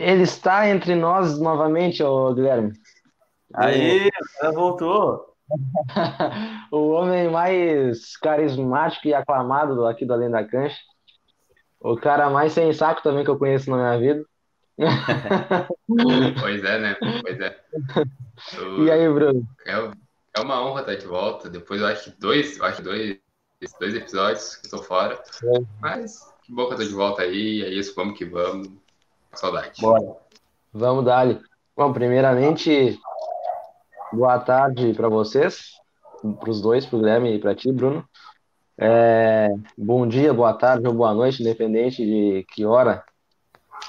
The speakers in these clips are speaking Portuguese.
Ele está entre nós novamente, ô Guilherme. Aí, ela voltou. o homem mais carismático e aclamado aqui do Além da Cancha. O cara mais sem saco também que eu conheço na minha vida. pois é, né? Pois é. E aí, Bruno? É, é uma honra estar de volta. Depois eu acho que dois, eu acho dois, dois episódios que estou fora. É. Mas que bom que eu tô de volta aí. É isso, vamos que vamos. Saudade. Bora. Vamos, Dali. Bom, primeiramente, boa tarde para vocês, para os dois, para o Guilherme e para ti, Bruno. É, bom dia, boa tarde ou boa noite, independente de que hora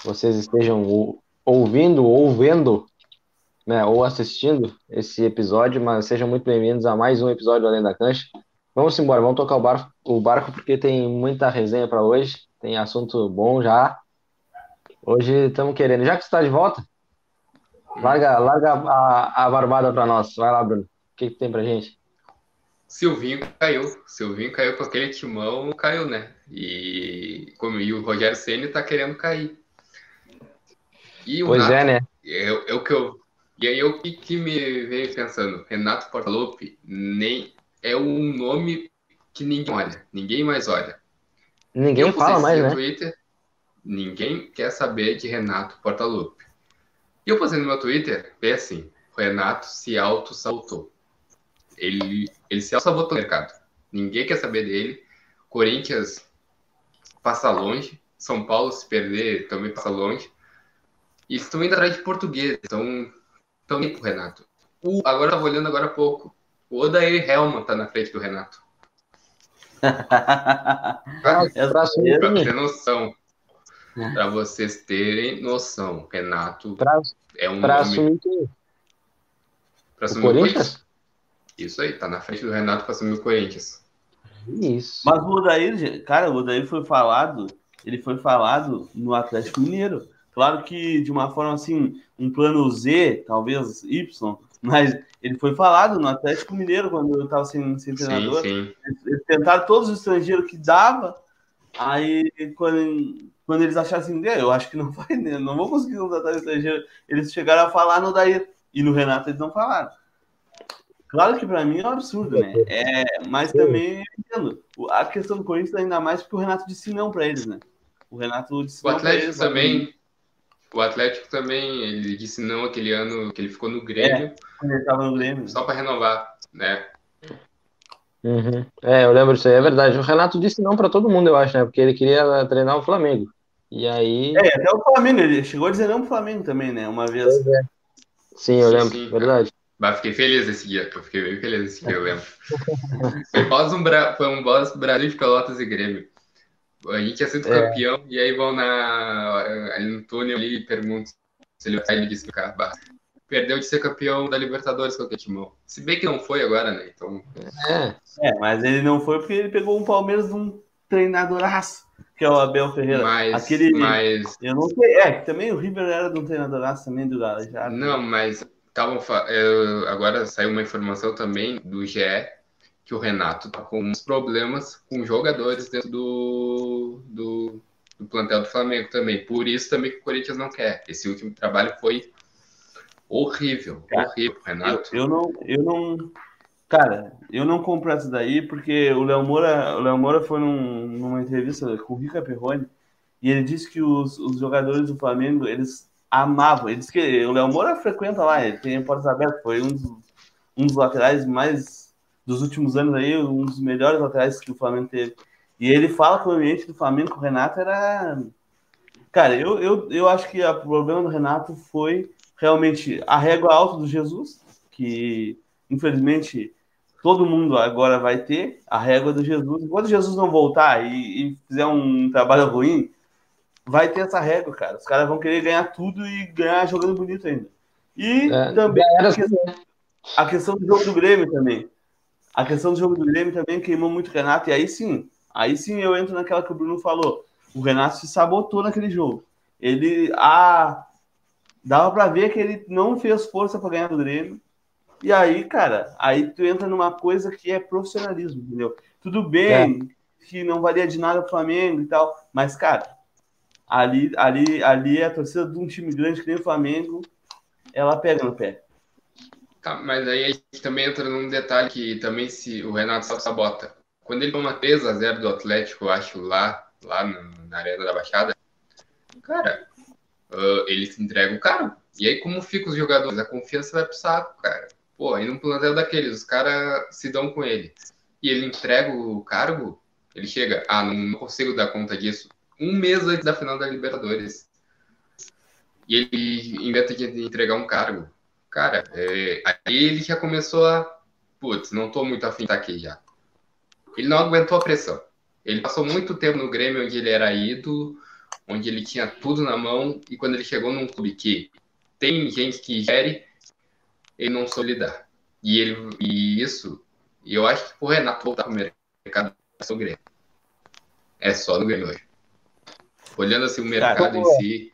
vocês estejam ouvindo ou vendo, né, ou assistindo esse episódio, mas sejam muito bem-vindos a mais um episódio do Além da Cancha. Vamos embora, vamos tocar o barco, o barco porque tem muita resenha para hoje, tem assunto bom já. Hoje estamos querendo. Já que você está de volta, larga, larga a, a barbada para nós. Vai lá, Bruno. O que, que tem para gente? Silvinho caiu. Silvinho caiu com aquele timão, caiu, né? E, como, e o Rogério Senna está querendo cair. E o pois Nato, é, né? Eu, eu, que eu, e aí o que, que me veio pensando? Renato Portaluppi nem é um nome que ninguém olha, ninguém mais olha. Ninguém fala mais, né? Twitter, Ninguém quer saber de Renato Portaluppi. E eu postei no meu Twitter, é assim, Renato se auto-saltou. Ele, ele se auto-sabotou no mercado. Ninguém quer saber dele. Corinthians passa longe. São Paulo, se perder, também passa longe. E estão indo atrás de português. Então, estão indo pro Renato. Agora eu tava olhando agora há pouco. O Odair Helman tá na frente do Renato. pra, pra ter noção. Para vocês terem noção, Renato pra, é um pra nome... assumir quem? Para assumir o Corinthians? Isso aí, tá na frente do Renato para assumir o Corinthians. Isso. Mas o Odair, cara, o Odair foi falado, ele foi falado no Atlético Mineiro. Claro que de uma forma assim, um plano Z, talvez Y, mas ele foi falado no Atlético Mineiro quando eu estava sem, sem treinador. Sim, sim. Eles tentaram todos os estrangeiros que dava. Aí, quando, quando eles acharam assim, eu acho que não vai, né? não vou conseguir contratar estrangeiro. Eles chegaram a falar no Daí e no Renato eles não falaram. Claro que para mim é um absurdo, né? É, mas também entendo. A questão do Corinthians ainda mais porque o Renato disse não para eles, né? O Renato disse o não Atlético eles, também. O Atlético também, ele disse não aquele ano que ele ficou no Grêmio. É, quando ele estava no Grêmio. Só para renovar, né? Uhum. É, eu lembro disso aí, é verdade. O Renato disse não para todo mundo, eu acho, né? Porque ele queria treinar o Flamengo. E aí. É, até o Flamengo, ele chegou a dizer não pro Flamengo também, né? Uma vez. É. Sim, eu lembro, sim, verdade. Mas fiquei feliz esse dia, eu fiquei bem feliz esse dia, eu lembro. foi, pós um, foi um boss Brasil de Pelotas e Grêmio. A gente é sido é. campeão, e aí vão na, ali no túnel ali e perguntam se ele vai, ele disse que o cara perdeu de ser campeão da Libertadores com o Timão. Se bem que não foi agora, né? Então... É. é, mas ele não foi porque ele pegou um Palmeiras de um treinadoraço que é o Abel Ferreira. Mas, Aquele, mas... Eu não sei, é, também o River era de um treinador também do já. Não, mas tavam, agora saiu uma informação também do GE que o Renato tá com uns problemas com jogadores dentro do, do, do plantel do Flamengo também. Por isso também que o Corinthians não quer. Esse último trabalho foi horrível, Cara, horrível, Renato. Eu, eu não, eu não Cara, eu não compro essa daí porque o Léo Moura, o Léo Moura foi num, numa entrevista com o Rica Perrone e ele disse que os, os jogadores do Flamengo, eles amavam. Ele disse que o Léo Moura frequenta lá, ele tem portas abertas, foi um dos, um dos laterais mais dos últimos anos aí, um dos melhores laterais que o Flamengo teve. E ele fala que o ambiente do Flamengo com o Renato era. Cara, eu, eu, eu acho que o problema do Renato foi realmente a régua alta do Jesus, que infelizmente todo mundo agora vai ter a régua do Jesus. Quando Jesus não voltar e, e, fizer um trabalho ruim, vai ter essa régua, cara. Os caras vão querer ganhar tudo e ganhar jogando bonito ainda. E é, também a questão, a questão, do jogo do Grêmio também. A questão do jogo do Grêmio também queimou muito o Renato. E aí sim, aí sim eu entro naquela que o Bruno falou. O Renato se sabotou naquele jogo. Ele ah, dava para ver que ele não fez força para ganhar do Grêmio e aí, cara, aí tu entra numa coisa que é profissionalismo, entendeu? Tudo bem é. que não valia de nada o Flamengo e tal, mas, cara, ali, ali, ali a torcida de um time grande que nem o Flamengo, ela pega no pé. Tá, mas aí a gente também entra num detalhe que também se o Renato sabota. Quando ele toma 3 a 0 do Atlético, eu acho, lá, lá na Arena da Baixada, cara, uh, entrega o cargo. E aí, como ficam os jogadores? A confiança vai pro saco, cara. Pô, aí num plantel daqueles, os caras se dão com ele. E ele entrega o cargo, ele chega, ah, não consigo dar conta disso. Um mês antes da final da Libertadores. E ele inventa de entregar um cargo. Cara, é, aí ele já começou a. Putz, não tô muito afim de estar aqui já. Ele não aguentou a pressão. Ele passou muito tempo no Grêmio onde ele era ídolo, onde ele tinha tudo na mão, e quando ele chegou num clube que tem gente que gere, ele não soube lidar. E, ele, e isso, eu acho que o Renato voltar para o mercado é o Grêmio. É só no Grêmio hoje. Olhando assim o mercado em si.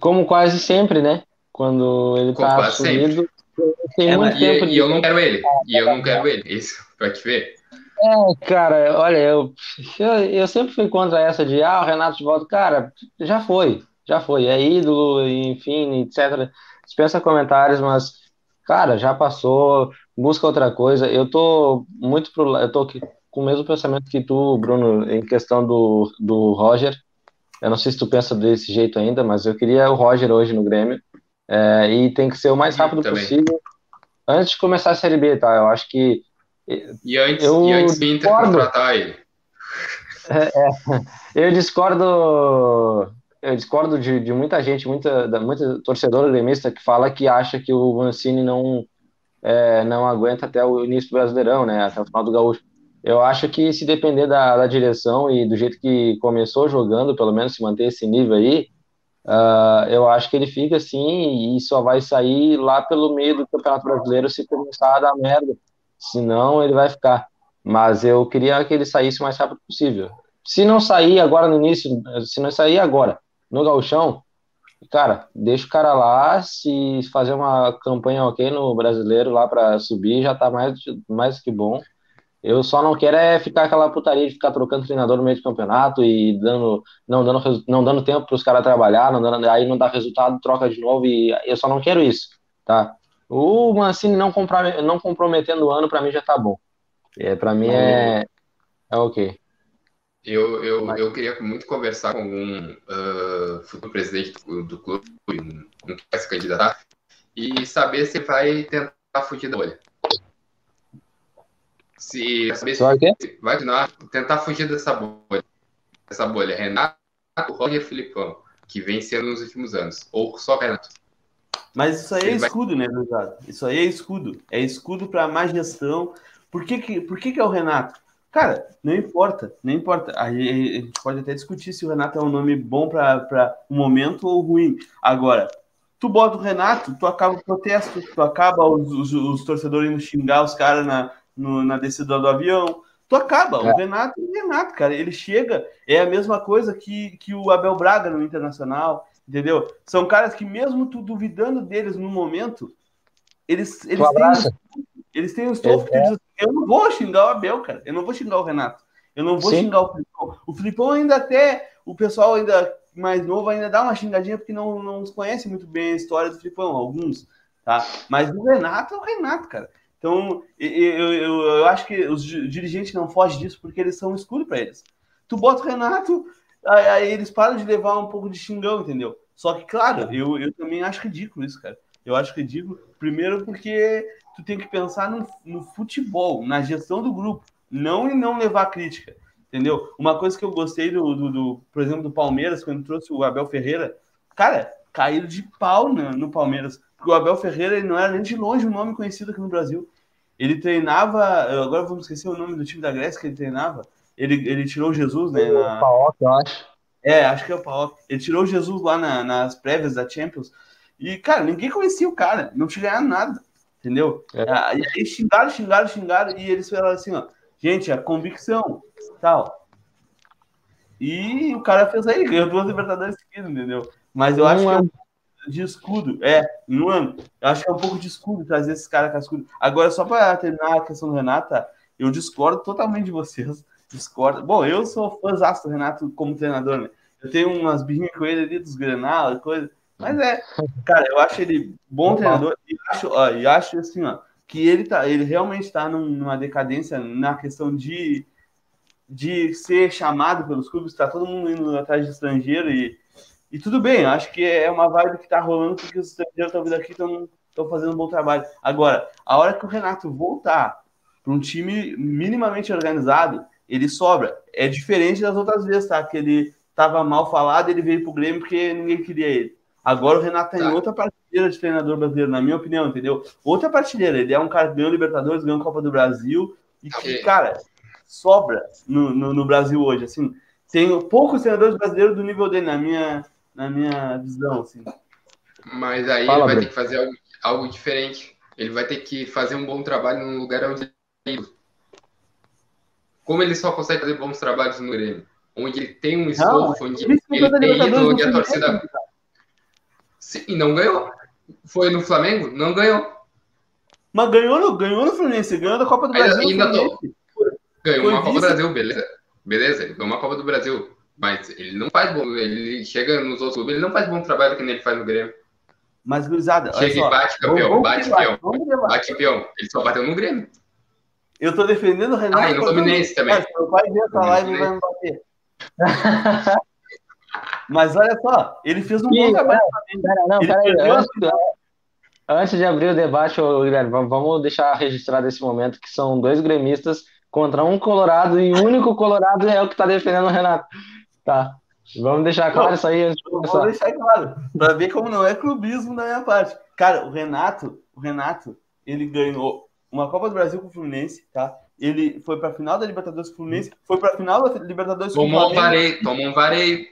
Como quase sempre, né? Quando ele tá subido, tem é, muito e, tempo. E de... eu não quero ele. E eu não quero ele. Isso, pra te ver. É, cara, olha, eu, eu, sempre fui contra essa de, ah, o Renato de volta. Cara, já foi, já foi. É ídolo, enfim, etc. Dispensa comentários, mas, cara, já passou. Busca outra coisa. Eu tô muito pro. Eu tô aqui com o mesmo pensamento que tu, Bruno, em questão do, do Roger. Eu não sei se tu pensa desse jeito ainda, mas eu queria o Roger hoje no Grêmio. É, e tem que ser o mais rápido possível antes de começar a Série B, tá? Eu acho que. E antes, eu e antes de Inter contratar ele. É, é, eu discordo. Eu discordo de, de muita gente, muita, muita torcedora gremista que fala que acha que o Mancini não, é, não aguenta até o início do Brasileirão, né? Até o final do Gaúcho. Eu acho que se depender da, da direção e do jeito que começou jogando, pelo menos se manter esse nível aí, Uh, eu acho que ele fica assim e só vai sair lá pelo meio do Campeonato Brasileiro se começar a dar merda. Senão ele vai ficar. Mas eu queria que ele saísse o mais rápido possível. Se não sair agora no início, se não sair agora no gauchão, cara, deixa o cara lá, se fazer uma campanha ok no brasileiro lá para subir, já tá mais, mais que bom. Eu só não quero é ficar aquela putaria de ficar trocando treinador no meio de campeonato e dando, não, dando, não dando tempo para os caras trabalhar, não dando, aí não dá resultado, troca de novo e eu só não quero isso, tá? O Mancini não, comprar, não comprometendo o ano, para mim já tá bom. É, para mim é, é ok. Eu, eu, Mas... eu queria muito conversar com algum uh, futuro presidente do, do clube, não quer se candidatar, e saber se vai tentar fugir da bolha se saber se vai continuar, tentar fugir dessa bolha. Dessa bolha. Renato, Roger Filipão, que vem sendo nos últimos anos. Ou só Renato. Mas isso aí é escudo, vai... né, Eduardo? Isso aí é escudo. É escudo para má gestão. Por que, que, por que, que é o Renato? Cara, não importa, não importa. A gente pode até discutir se o Renato é um nome bom para um momento ou ruim. Agora, tu bota o Renato, tu acaba o protesto, tu acaba os, os, os torcedores indo xingar os caras na, no, na descida do avião. Tu acaba. É. O Renato o Renato, cara. Ele chega, é a mesma coisa que, que o Abel Braga no Internacional, entendeu? São caras que, mesmo tu duvidando deles no momento, eles, eles, têm, eles têm um estofo que é. dizem eu não vou xingar o Abel, cara. Eu não vou xingar o Renato. Eu não vou Sim. xingar o Filipão. O Filipão ainda até, o pessoal ainda mais novo ainda dá uma xingadinha porque não, não conhece muito bem a história do Filipão, alguns, tá? Mas o Renato é o Renato, cara. Então, eu, eu, eu acho que os dirigentes não fogem disso porque eles são escuros para eles. Tu bota o Renato, aí, aí, eles param de levar um pouco de xingão, entendeu? Só que, claro, eu, eu também acho ridículo isso, cara. Eu acho ridículo, primeiro porque tu tem que pensar no, no futebol, na gestão do grupo, não em não levar crítica, entendeu? Uma coisa que eu gostei do, do, do por exemplo, do Palmeiras, quando trouxe o Abel Ferreira, cara, caíram de pau no, no Palmeiras. Porque o Abel Ferreira ele não era nem de longe um nome conhecido aqui no Brasil. Ele treinava. Agora vamos esquecer o nome do time da Grécia que ele treinava. Ele, ele tirou Jesus, né? Na... O Paok, eu acho. É, acho que é o Paok. Ele tirou Jesus lá na, nas prévias da Champions. E, cara, ninguém conhecia o cara. Não tinha ganhado nada. Entendeu? É. Ah, e aí xingaram, xingaram, xingaram. E eles falaram assim: ó, gente, a convicção, tal. E o cara fez aí, ganhou duas Libertadores seguidas, entendeu? Mas eu acho que. É de escudo. É, no ano. Eu acho que é um pouco de escudo trazer esses caras com escudo. Agora, só para terminar a questão do Renata, eu discordo totalmente de vocês. Discordo. Bom, eu sou fãzão do Renato como treinador, né? Eu tenho umas birrinhas com ele ali dos Grenal, coisa. Mas é, cara, eu acho ele bom treinador e acho, ó, e acho assim, ó, que ele tá, ele realmente está numa decadência na questão de de ser chamado pelos clubes, está todo mundo indo atrás de estrangeiro e, e tudo bem, acho que é uma vibe que está rolando porque os estrangeiros estão vindo aqui estão fazendo um bom trabalho. Agora, a hora que o Renato voltar para um time minimamente organizado, ele sobra. É diferente das outras vezes, tá? Que ele estava mal falado, ele veio pro Grêmio porque ninguém queria ele. Agora o Renato tá, tá. em outra prateleira de treinador brasileiro, na minha opinião, entendeu? Outra prateleira. Ele é um cara que ganhou Libertadores, ganhou Copa do Brasil e que, cara, sobra no, no, no, Brasil hoje. Assim, tem poucos treinadores brasileiros do nível dele, na minha, na minha visão. Assim. Mas aí Fala, ele vai ter que fazer algo, algo diferente. Ele vai ter que fazer um bom trabalho num lugar onde ele como ele só consegue fazer bons trabalhos no Grêmio? Onde ele tem um esforço, onde ele, ele tem ídolo, onde a torcida. Sim, e não ganhou. Foi no Flamengo? Não ganhou. Mas ganhou no, ganhou no Fluminense, ganhou da Copa do Brasil. Ainda tô, Ganhou Foi uma Copa do Brasil, beleza. Beleza, ele ganhou uma Copa do Brasil. Mas ele não faz bom. Ele chega nos outros clubes, ele não faz bom trabalho que nem ele faz no Grêmio. Mas, gurizada, Chega e bate campeão, bate campeão. Bate campeão. Ele só bateu no Grêmio. Eu tô defendendo o Renato. Ah, e no Fluminense também. Mas, meu pai ver essa live e vai me bater. Mas olha só, ele fez um bom trabalho. Pera, não, peraí. Antes, antes de abrir o debate, Guilherme, vamos deixar registrado esse momento que são dois gremistas contra um Colorado e o único Colorado é o que está defendendo o Renato. Tá. Vamos deixar claro não, isso aí antes de começar. Vamos deixar claro, para ver como não é clubismo da minha parte. Cara, o Renato, o Renato, ele ganhou uma Copa do Brasil com o Fluminense, tá? Ele foi para a final da Libertadores com o Fluminense, foi para a final da Libertadores com o Fluminense. Tomou um vareio, tomou um vareio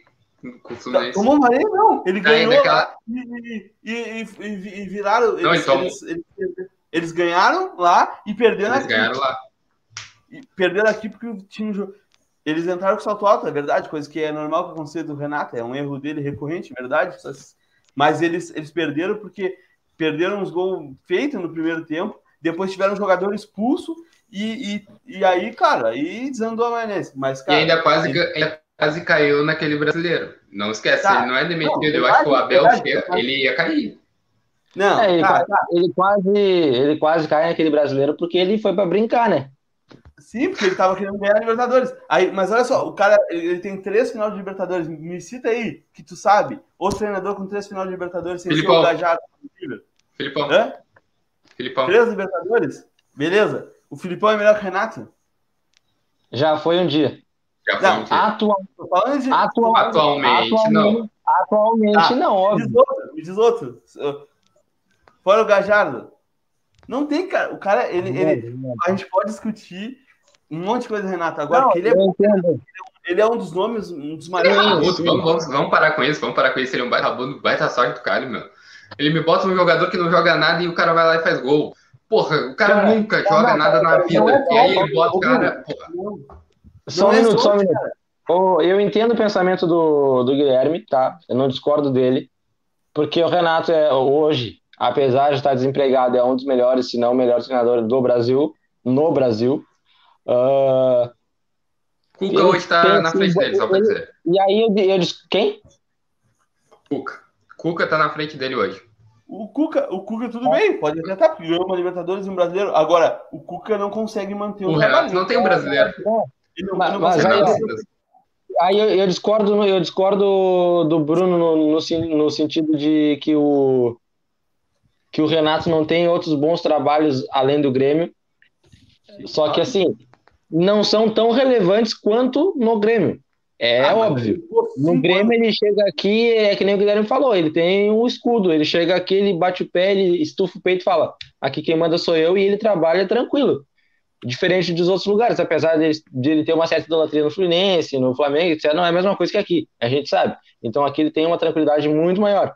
com o Fluminense. Tomou um vareio, não. Ele ganhou daquela... e, e, e, e, viraram. Não, eles, eles, eles, eles, ganharam lá e perderam eles aqui. ganharam lá perderam aqui porque o time. Eles entraram com salto alto, é verdade, coisa que é normal que aconteça do Renato, é um erro dele recorrente, é verdade. Mas eles, eles perderam porque perderam os gols feitos no primeiro tempo, depois tiveram um jogador expulso, e, e, e aí, cara, aí desandou a maionese. Mas, cara, e ainda quase, aí... ainda quase caiu naquele brasileiro. Não esquece, tá. ele não é demitido. Não, eu acho que o Abel verdade, ele ia cair. Não, é, ele, tá, tá. ele, quase, ele quase cai naquele brasileiro porque ele foi para brincar, né? Sim, porque ele tava querendo ganhar a Libertadores. Aí, mas olha só, o cara ele tem três final de Libertadores. Me cita aí, que tu sabe. Outro treinador com três final de Libertadores sem Filipão. ser engajado. Filipão. Hã? Filipão. Três Libertadores? Beleza. O Filipão é melhor que o Renato? Já foi um dia. Já foi não, um dia. Atual... De... Atual... Atualmente, atualmente, não. Atualmente, ah, não, óbvio. Me diz outro, me diz outro. Fora o Gajardo. Não tem, cara. O cara, ele, ele, a gente pode discutir um monte de coisa, Renato. Agora, não, ele, é, ele é um dos nomes, um dos maiores. Vamos, vamos, vamos, parar com isso, vamos parar com isso. Ele é um baita rabudo, baita sorte do cara, meu. Ele me bota um jogador que não joga nada e o cara vai lá e faz gol. Porra, o cara, cara nunca joga não, nada na vida. É e aí ele bota o cara. Porra. Só um minuto, só um minuto. Oh, eu entendo o pensamento do, do Guilherme, tá? Eu não discordo dele. Porque o Renato é hoje, apesar de estar desempregado, é um dos melhores, se não o melhor treinador do Brasil, no Brasil. Uh, Cuca hoje está na frente dele, só para dizer. E aí eu, eu disse, quem? Cuca. Cuca está na frente dele hoje. O Cuca, o Cuca tudo bem, pode até estar, tá, porque ganhou uma Libertadores e um brasileiro. Agora, o Cuca não consegue manter o. O Renato não tem um brasileiro. Ele não, mas, não mas aí, aí eu, eu, discordo, eu discordo do Bruno no, no, no sentido de que o que o Renato não tem outros bons trabalhos além do Grêmio. Só que assim, não são tão relevantes quanto no Grêmio. É ah, óbvio. No Grêmio ele chega aqui, é que nem o Guilherme falou, ele tem um escudo, ele chega aqui, ele bate o pé, ele estufa o peito e fala: aqui quem manda sou eu, e ele trabalha tranquilo. Diferente dos outros lugares, apesar de, de ele ter uma certa idolatria no Fluminense, no Flamengo, etc., não é a mesma coisa que aqui, a gente sabe. Então aqui ele tem uma tranquilidade muito maior.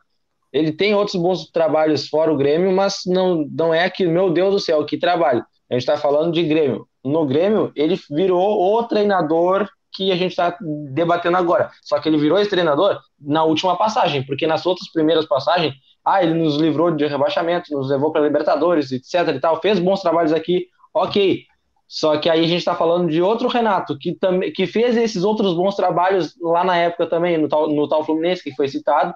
Ele tem outros bons trabalhos fora o Grêmio, mas não, não é que, meu Deus do céu, que trabalho. A gente está falando de Grêmio. No Grêmio, ele virou o treinador que a gente está debatendo agora. Só que ele virou esse treinador na última passagem, porque nas outras primeiras passagens, ah, ele nos livrou de rebaixamento, nos levou para Libertadores, etc e tal, fez bons trabalhos aqui, ok. Só que aí a gente está falando de outro Renato, que, também, que fez esses outros bons trabalhos lá na época também, no tal, no tal Fluminense, que foi citado,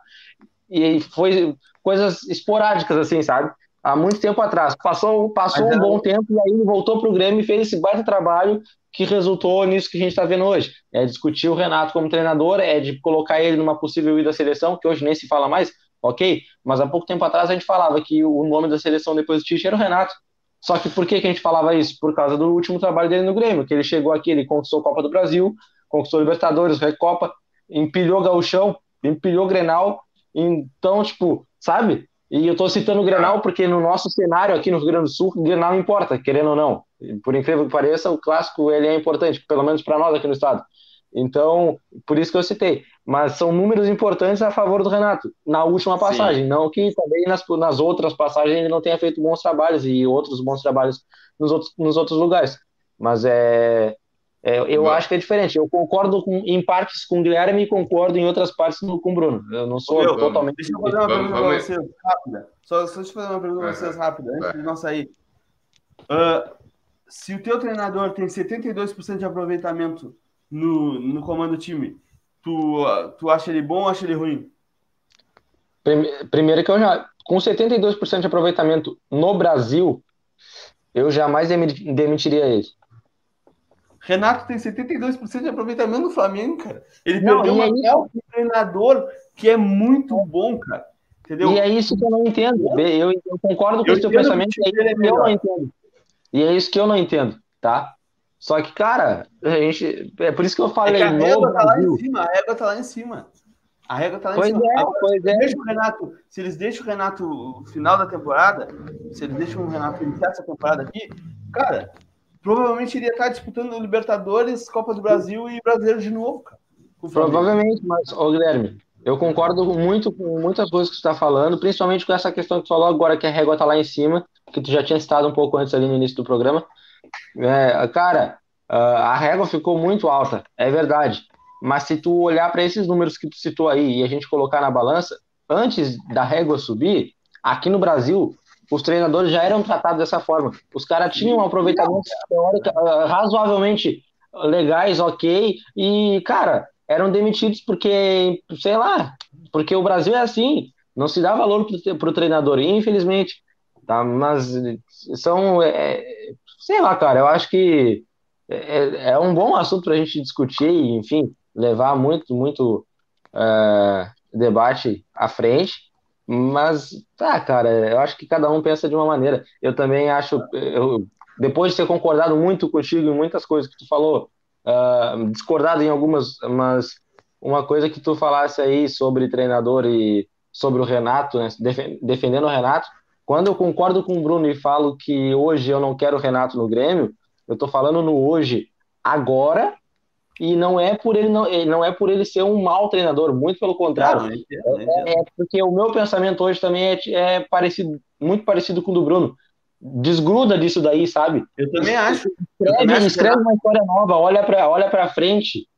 e foi coisas esporádicas, assim, sabe? Há muito tempo atrás. Passou, passou um bom tempo e aí ele voltou para o Grêmio e fez esse baita trabalho que resultou nisso que a gente está vendo hoje. É discutir o Renato como treinador, é de colocar ele numa possível ida à seleção, que hoje nem se fala mais, ok? Mas há pouco tempo atrás a gente falava que o nome da seleção depois do Tite era o Renato. Só que por que, que a gente falava isso? Por causa do último trabalho dele no Grêmio, que ele chegou aqui, ele conquistou a Copa do Brasil, conquistou Libertadores, Recopa, empilhou Gauchão, empilhou Grenal. Então, tipo, sabe? E eu tô citando o Grenal porque no nosso cenário aqui no Rio Grande do Sul, o Grenal importa, querendo ou não. Por incrível que pareça, o clássico ele é importante, pelo menos para nós aqui no estado. Então, por isso que eu citei. Mas são números importantes a favor do Renato, na última passagem. Sim. Não que também nas, nas outras passagens ele não tenha feito bons trabalhos e outros bons trabalhos nos outros, nos outros lugares. Mas é, é eu acho que é diferente. Eu concordo com, em partes com o Guilherme e concordo em outras partes com o Bruno. Eu não sou Meu, totalmente. Deixa eu fazer uma pergunta para vocês rápida. Só, só deixa eu fazer uma pergunta para vocês rápida, antes de não sair. Uh, se o teu treinador tem 72% de aproveitamento no, no comando do time, tu, tu acha ele bom ou acha ele ruim? Primeiro que eu já, com 72% de aproveitamento no Brasil, eu jamais demitiria ele. Renato tem 72% de aproveitamento no Flamengo, cara. Ele não, perdeu é um treinador que é muito bom, cara. Entendeu? E é isso que eu não entendo. Eu, eu concordo com o seu pensamento, é que eu não entendo. E é isso que eu não entendo, tá? Só que, cara, a gente. É por isso que eu falei. É a régua tá lá em cima, a régua tá lá em cima. A tá lá pois em cima. É, Agora, pois se, é. Deixa o Renato, se eles deixam o Renato no final da temporada, se eles deixam o Renato iniciar essa temporada aqui, cara, provavelmente iria estar disputando Libertadores, Copa do Brasil e Brasileiro de novo, cara. Provavelmente, mas, ô Guilherme, eu concordo muito com muitas coisas que você está falando, principalmente com essa questão que tu falou agora, que a régua tá lá em cima, que tu já tinha citado um pouco antes ali no início do programa. É, cara, a régua ficou muito alta, é verdade. Mas se tu olhar para esses números que tu citou aí e a gente colocar na balança, antes da régua subir, aqui no Brasil, os treinadores já eram tratados dessa forma. Os caras tinham um aproveitamento teórico ah, razoavelmente legais, ok, e, cara, eram demitidos porque, sei lá, porque o Brasil é assim, não se dá valor para o treinador, infelizmente. Tá? Mas são, é, sei lá, cara, eu acho que é, é um bom assunto para a gente discutir e, enfim, levar muito, muito é, debate à frente. Mas, tá, cara, eu acho que cada um pensa de uma maneira. Eu também acho, eu, depois de ter concordado muito contigo em muitas coisas que tu falou, uh, discordado em algumas, mas uma coisa que tu falasse aí sobre treinador e sobre o Renato, né, defendendo o Renato, quando eu concordo com o Bruno e falo que hoje eu não quero o Renato no Grêmio, eu tô falando no hoje, agora, e não é por ele não, não é por ele ser um mau treinador, muito pelo contrário. Não, entendo, entendo. É, é, porque o meu pensamento hoje também é, é, parecido, muito parecido com o do Bruno. Desgruda disso daí, sabe? Eu também acho. Escreve, também escreve acho uma história nova, olha para olha para frente.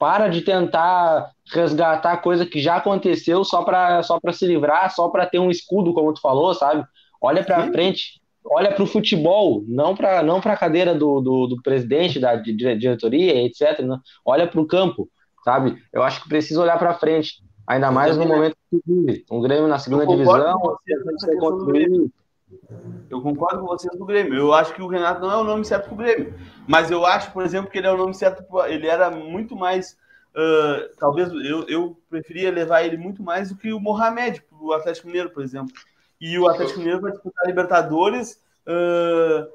Para de tentar resgatar coisa que já aconteceu só para só para se livrar, só para ter um escudo, como tu falou, sabe? Olha para frente olha para o futebol, não para não a cadeira do, do, do, presidente, da diretoria, etc. Não. Olha para o campo, sabe? Eu acho que precisa olhar para frente, ainda mais no momento que vive. Um Grêmio na segunda divisão. Eu concordo com vocês do Grêmio. Eu acho que o Renato não é o nome certo para o Grêmio. Mas eu acho, por exemplo, que ele é o nome certo. Ele era muito mais. Uh, talvez eu, eu preferia levar ele muito mais do que o Mohamed para o Atlético Mineiro, por exemplo. E o Atlético Mineiro vai disputar Libertadores, uh,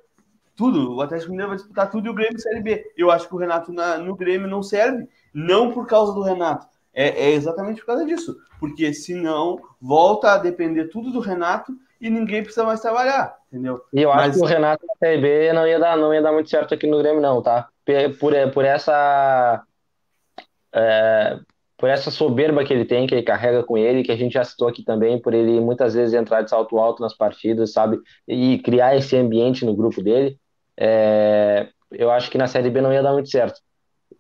tudo. O Atlético Mineiro vai disputar tudo e o Grêmio Série B. Eu acho que o Renato na, no Grêmio não serve, não por causa do Renato. É, é, exatamente por causa disso. Porque senão volta a depender tudo do Renato e ninguém precisa mais trabalhar, entendeu? E eu Mas... acho que o Renato na Série B não ia dar, não ia dar muito certo aqui no Grêmio, não, tá? Por, por essa. É, por essa soberba que ele tem, que ele carrega com ele, que a gente já citou aqui também, por ele muitas vezes entrar de salto alto nas partidas, sabe? E criar esse ambiente no grupo dele. É, eu acho que na Série B não ia dar muito certo.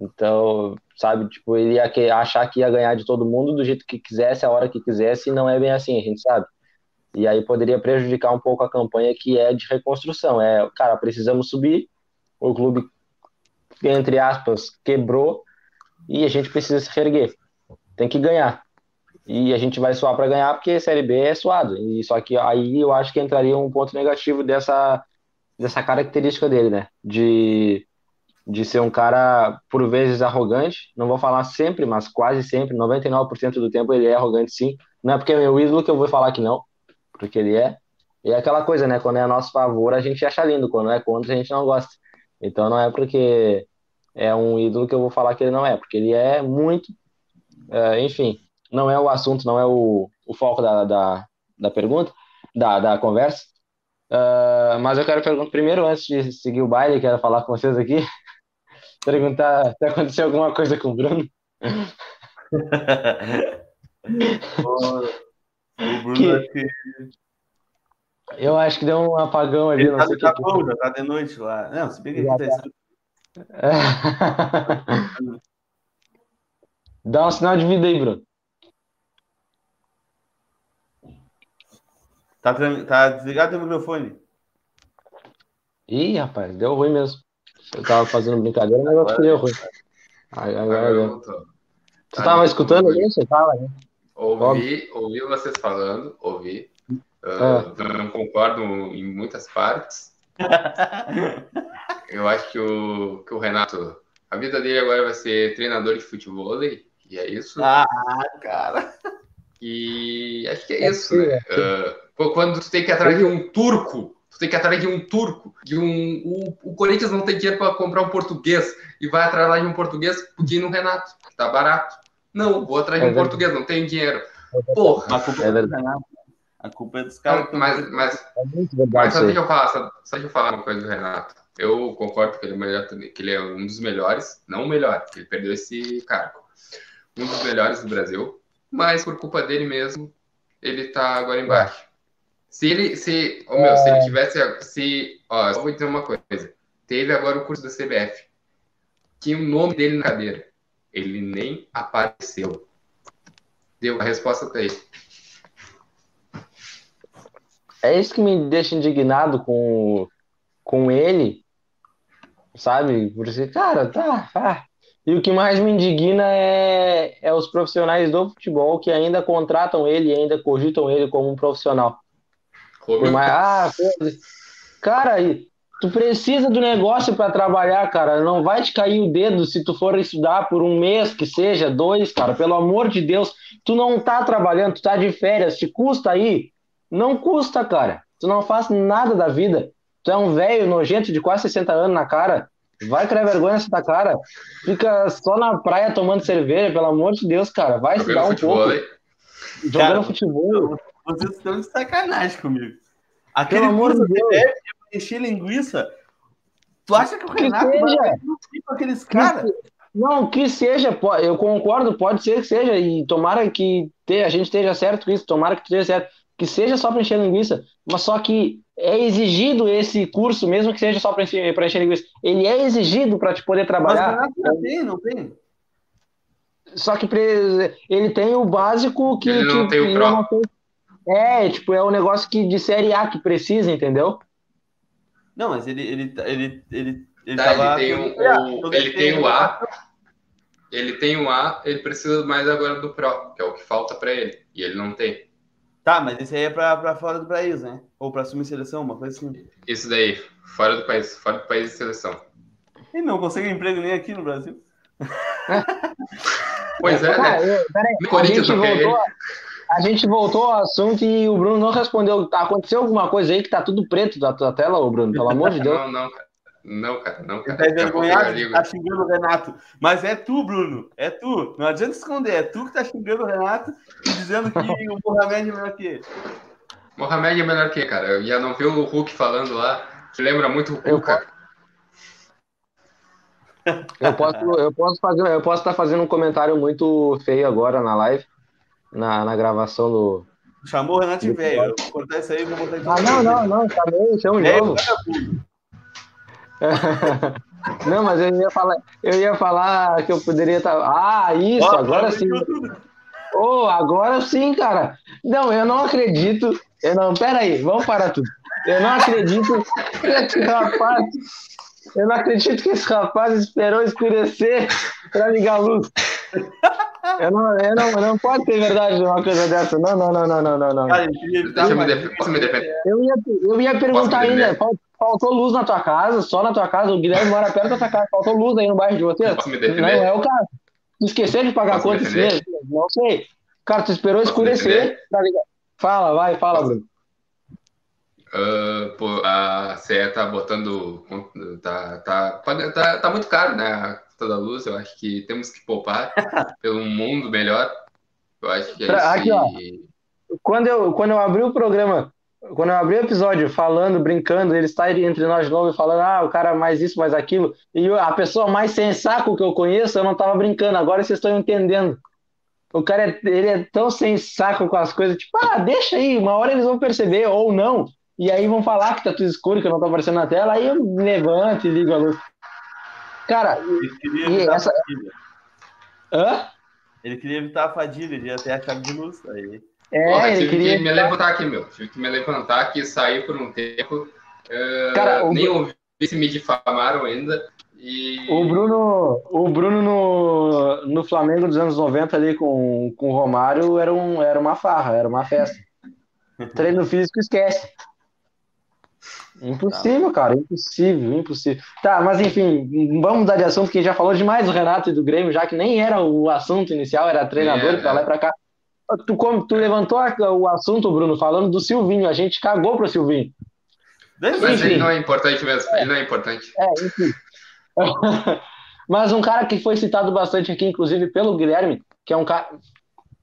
Então, sabe, tipo, ele ia achar que ia ganhar de todo mundo do jeito que quisesse, a hora que quisesse, e não é bem assim, a gente sabe. E aí poderia prejudicar um pouco a campanha que é de reconstrução. É, cara, precisamos subir, o clube, entre aspas, quebrou e a gente precisa se reerguer. Tem que ganhar. E a gente vai suar para ganhar porque Série B é suado. E só que aí eu acho que entraria um ponto negativo dessa, dessa característica dele, né? De, de ser um cara, por vezes, arrogante. Não vou falar sempre, mas quase sempre, 99% do tempo ele é arrogante sim. Não é porque é meu ídolo que eu vou falar que não, porque ele é. E é aquela coisa, né? Quando é a nosso favor, a gente acha lindo. Quando é contra, a gente não gosta. Então não é porque é um ídolo que eu vou falar que ele não é, porque ele é muito. É, enfim, não é o assunto, não é o, o foco da, da, da pergunta, da, da conversa. Uh, mas eu quero perguntar primeiro, antes de seguir o baile, quero falar com vocês aqui, perguntar se aconteceu alguma coisa com o Bruno. o Bruno Que- que... Eu acho que deu um apagão ali, Ele não tá, sei o tá que. bom, já tá de noite lá. Não, se bem que Já aqui tá escuro. Dá um sinal de vida aí, Bruno. Tá, tá desligado teu microfone. Ih, rapaz, deu ruim mesmo. Eu tava fazendo brincadeira, mas eu acho que deu ruim. Aí, Agora Agora voltou. Tu tava escutando isso? Você tava, né? Ouvi, ouvi vocês falando, ouvi. Ah. Ah, Não concordo em muitas partes. Eu acho que o, que o Renato, a vida dele agora vai ser treinador de futebol, e é isso. ah, cara. E acho que é isso, né? Ah, pô, quando tu tem que ir atrás de um turco, tu tem que ir atrás de um turco, de um. O, o Corinthians não tem dinheiro para comprar um português e vai atrás lá de um português pedindo um Renato, que tá barato. Não, vou atrás de É um verdade. português, não tenho dinheiro. Porra! A culpa É é, verdade. do Renato. A culpa é dos caras. Mas, mas, É muito mas só deixa eu falar, só, só deixa eu falar uma coisa do Renato. Eu concordo que ele é, melhor, que ele é um dos melhores, não o melhor, porque ele perdeu esse cargo. Um dos melhores do Brasil, mas por culpa dele mesmo, ele tá agora embaixo. Se ele, se, ô, meu, se ele tivesse, se, ó, eu vou dizer uma coisa. Teve agora o curso da CBF. Tinha o nome dele na cadeira. Ele nem apareceu. Deu a resposta tá aí. É isso que me deixa indignado com, com ele, sabe? Porque, cara, tá, tá. E o que mais me indigna é, é os profissionais do futebol que ainda contratam ele e ainda cogitam ele como um profissional. Por Romeu, mais, ah, cara, tu precisa do negócio para trabalhar, cara. Não vai te cair o dedo se tu for estudar por um mês, que seja, dois, cara. Pelo amor de Deus, tu não tá trabalhando, tu tá de férias, te custa aí? Não custa, cara. Tu não faz nada da vida. Tu é um velho nojento de quase 60 anos na cara. Vai criar vergonha nessa cara. Fica só na praia tomando cerveja, pelo amor de Deus, cara. Vai jogando estudar um futebol pouco. aí. Jogando Cara, futebol. Vocês estão de sacanagem comigo. Aquele Pelo amor de Deus. Encher linguiça. Tu acha que o Que Renato vai seja. discutir com aqueles caras? Não, que seja, eu concordo, pode ser que seja, e tomara que te- a gente esteja certo com isso, tomara que esteja certo, que seja só para encher linguiça, mas só que é exigido esse curso, mesmo que seja só para encher, pra encher linguiça, ele é exigido para te poder Mas trabalhar, Renato não tem, não tem. só que ele tem o básico que, Ele não que- tem o não. É, tipo, é um negócio que de série A que precisa, entendeu? Não, mas ele, ele, ele, ele, ele Tá, tava. ele tem o, ele tem o A. A, ele tem o A, ele precisa mais agora do Pro, que é o que falta pra ele, e ele não tem. Tá, mas esse aí é pra, pra fora do país, né? Ou pra assumir seleção, uma coisa assim. Isso daí, fora do país, fora do país de seleção. Ele não consegue emprego nem aqui no Brasil. Pois é, né? eu- peraí, No a Corinthians gente não quer voltou, a gente voltou ao assunto e o Bruno não respondeu. Tá, Aconteceu alguma coisa aí que tá tudo preto da tua tela, ô Bruno? Pelo amor de Deus. Não, não, cara. Não, cara, não, cara. tá envergonhado tá xingando o Renato. Mas é tu, Bruno. É tu. Não adianta esconder. É tu que tá xingando o Renato e dizendo que o Mohamed é melhor que ele. Mohamed é melhor que ele, cara. Eu já não vi o Hulk falando lá, que lembra muito o Eu Cuca. Eu posso, eu posso fazer, eu posso estar fazendo um comentário muito feio agora na live, na, na gravação do. Chamou o Renato de velho. Eu vou cortar isso aí vou botar Ah, não, não, não, tá chama de Velho, novo. Não, mas eu ia falar, eu ia falar que eu poderia estar. Ah, isso, Ó, agora sim. Oh, agora sim, cara. Não, eu não acredito. Eu não, pera aí, vamos parar tudo. Eu não acredito que esse rapaz Eu não acredito que esse rapaz esperou escurecer para ligar a luz. Eu não, eu não, não pode ser verdade uma coisa dessa. Não, não, não, não, não, não. não. Cara, Deixa me defender. Posso me defender? Eu ia, eu ia perguntar ainda, faltou luz na tua casa, só na tua casa, o Guilherme mora perto da tua casa, faltou luz aí no bairro de vocês? Posso me defender? Não é o caso. Esqueceu de pagar conta esse mês? Não sei. Cara, tu esperou Posso escurecer pra ligar. Fala, vai, fala, Bruno. Uh, pô, a CE tá botando. Tá, tá, tá, tá muito caro, né? A conta da luz. Eu acho que temos que poupar pelo mundo melhor. Eu acho que é pra, aqui, ó, quando, eu, quando eu abri o programa, quando eu abri o episódio falando, brincando, ele está entre nós de novo falando, ah, o cara mais isso, mais aquilo, e a pessoa mais sem saco que eu conheço, eu não tava brincando, agora vocês estão entendendo. O cara, é, ele é tão sem saco com as coisas, tipo, ah, deixa aí, uma hora eles vão perceber, ou não. E aí vão falar que tá tudo escuro, que não tá aparecendo na tela, aí eu levanto e ligo a luz. Cara, ele queria e essa... Hã? Ele queria evitar a fadilha, ele ia ter a chave de luz. Aí... É, Porra, ele tive queria... que me levantar aqui, meu. Tive que me levantar aqui, sair por um tempo. Uh, Cara, nem o... ouvi se me difamaram ainda. E... O Bruno, o Bruno no, no Flamengo dos anos 90 ali com, com o Romário era, um, era uma farra, era uma festa. Treino físico esquece. Impossível, cara, impossível, impossível. Tá, mas enfim, vamos mudar de assunto, porque já falou demais do Renato e do Grêmio, já que nem era o assunto inicial, era treinador é, pra lá e pra cá. Tu, como, tu levantou o assunto, Bruno, falando do Silvinho, a gente cagou pro Silvinho. Mas enfim. ele não é importante mesmo, ele não é importante. É, enfim. mas um cara que foi citado bastante aqui, inclusive pelo Guilherme, que é um cara.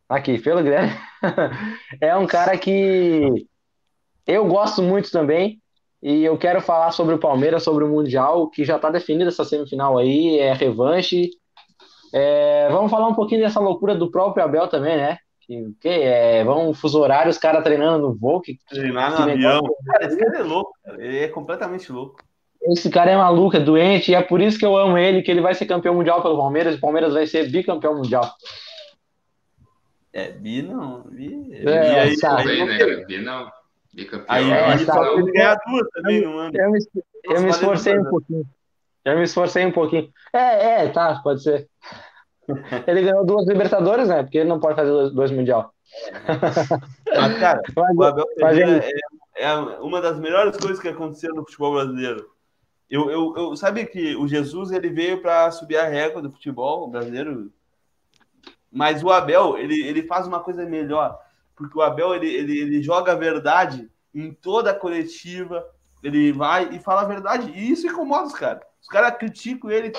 Aqui, pelo Guilherme. é um cara que eu gosto muito também e eu quero falar sobre o Palmeiras, sobre o Mundial, que já está definido essa semifinal aí, é revanche. É, vamos falar um pouquinho dessa loucura do próprio Abel também, né? Que, que é, vão fuso horário, os caras treinando no voo. Que, Treinar no avião. Cara, esse cara é louco, cara. ele é completamente louco. Esse cara é maluco, é doente, e é por isso que eu amo ele, que ele vai ser campeão mundial pelo Palmeiras, e o Palmeiras vai ser bicampeão mundial. É, bi não. Bi, é, bi aí, aí, aí, né? Bi não. Bicampeão. Aí é, ele só ele ganhar duas também no ano. Eu me, eu me esforcei um pouquinho. Eu me esforcei um pouquinho. É, é, tá, pode ser. Ele ganhou duas Libertadores, né? Porque ele não pode fazer dois, dois Mundial. Mas, cara, mas, o Abel Ferreira é, é, uma das melhores coisas que aconteceu no futebol brasileiro. Eu, eu, eu sabe que o Jesus ele veio para subir a régua do futebol brasileiro, mas o Abel ele, ele faz uma coisa melhor porque o Abel ele, ele, ele joga a verdade em toda a coletiva, ele vai e fala a verdade, e isso incomoda os caras. Os caras criticam ele,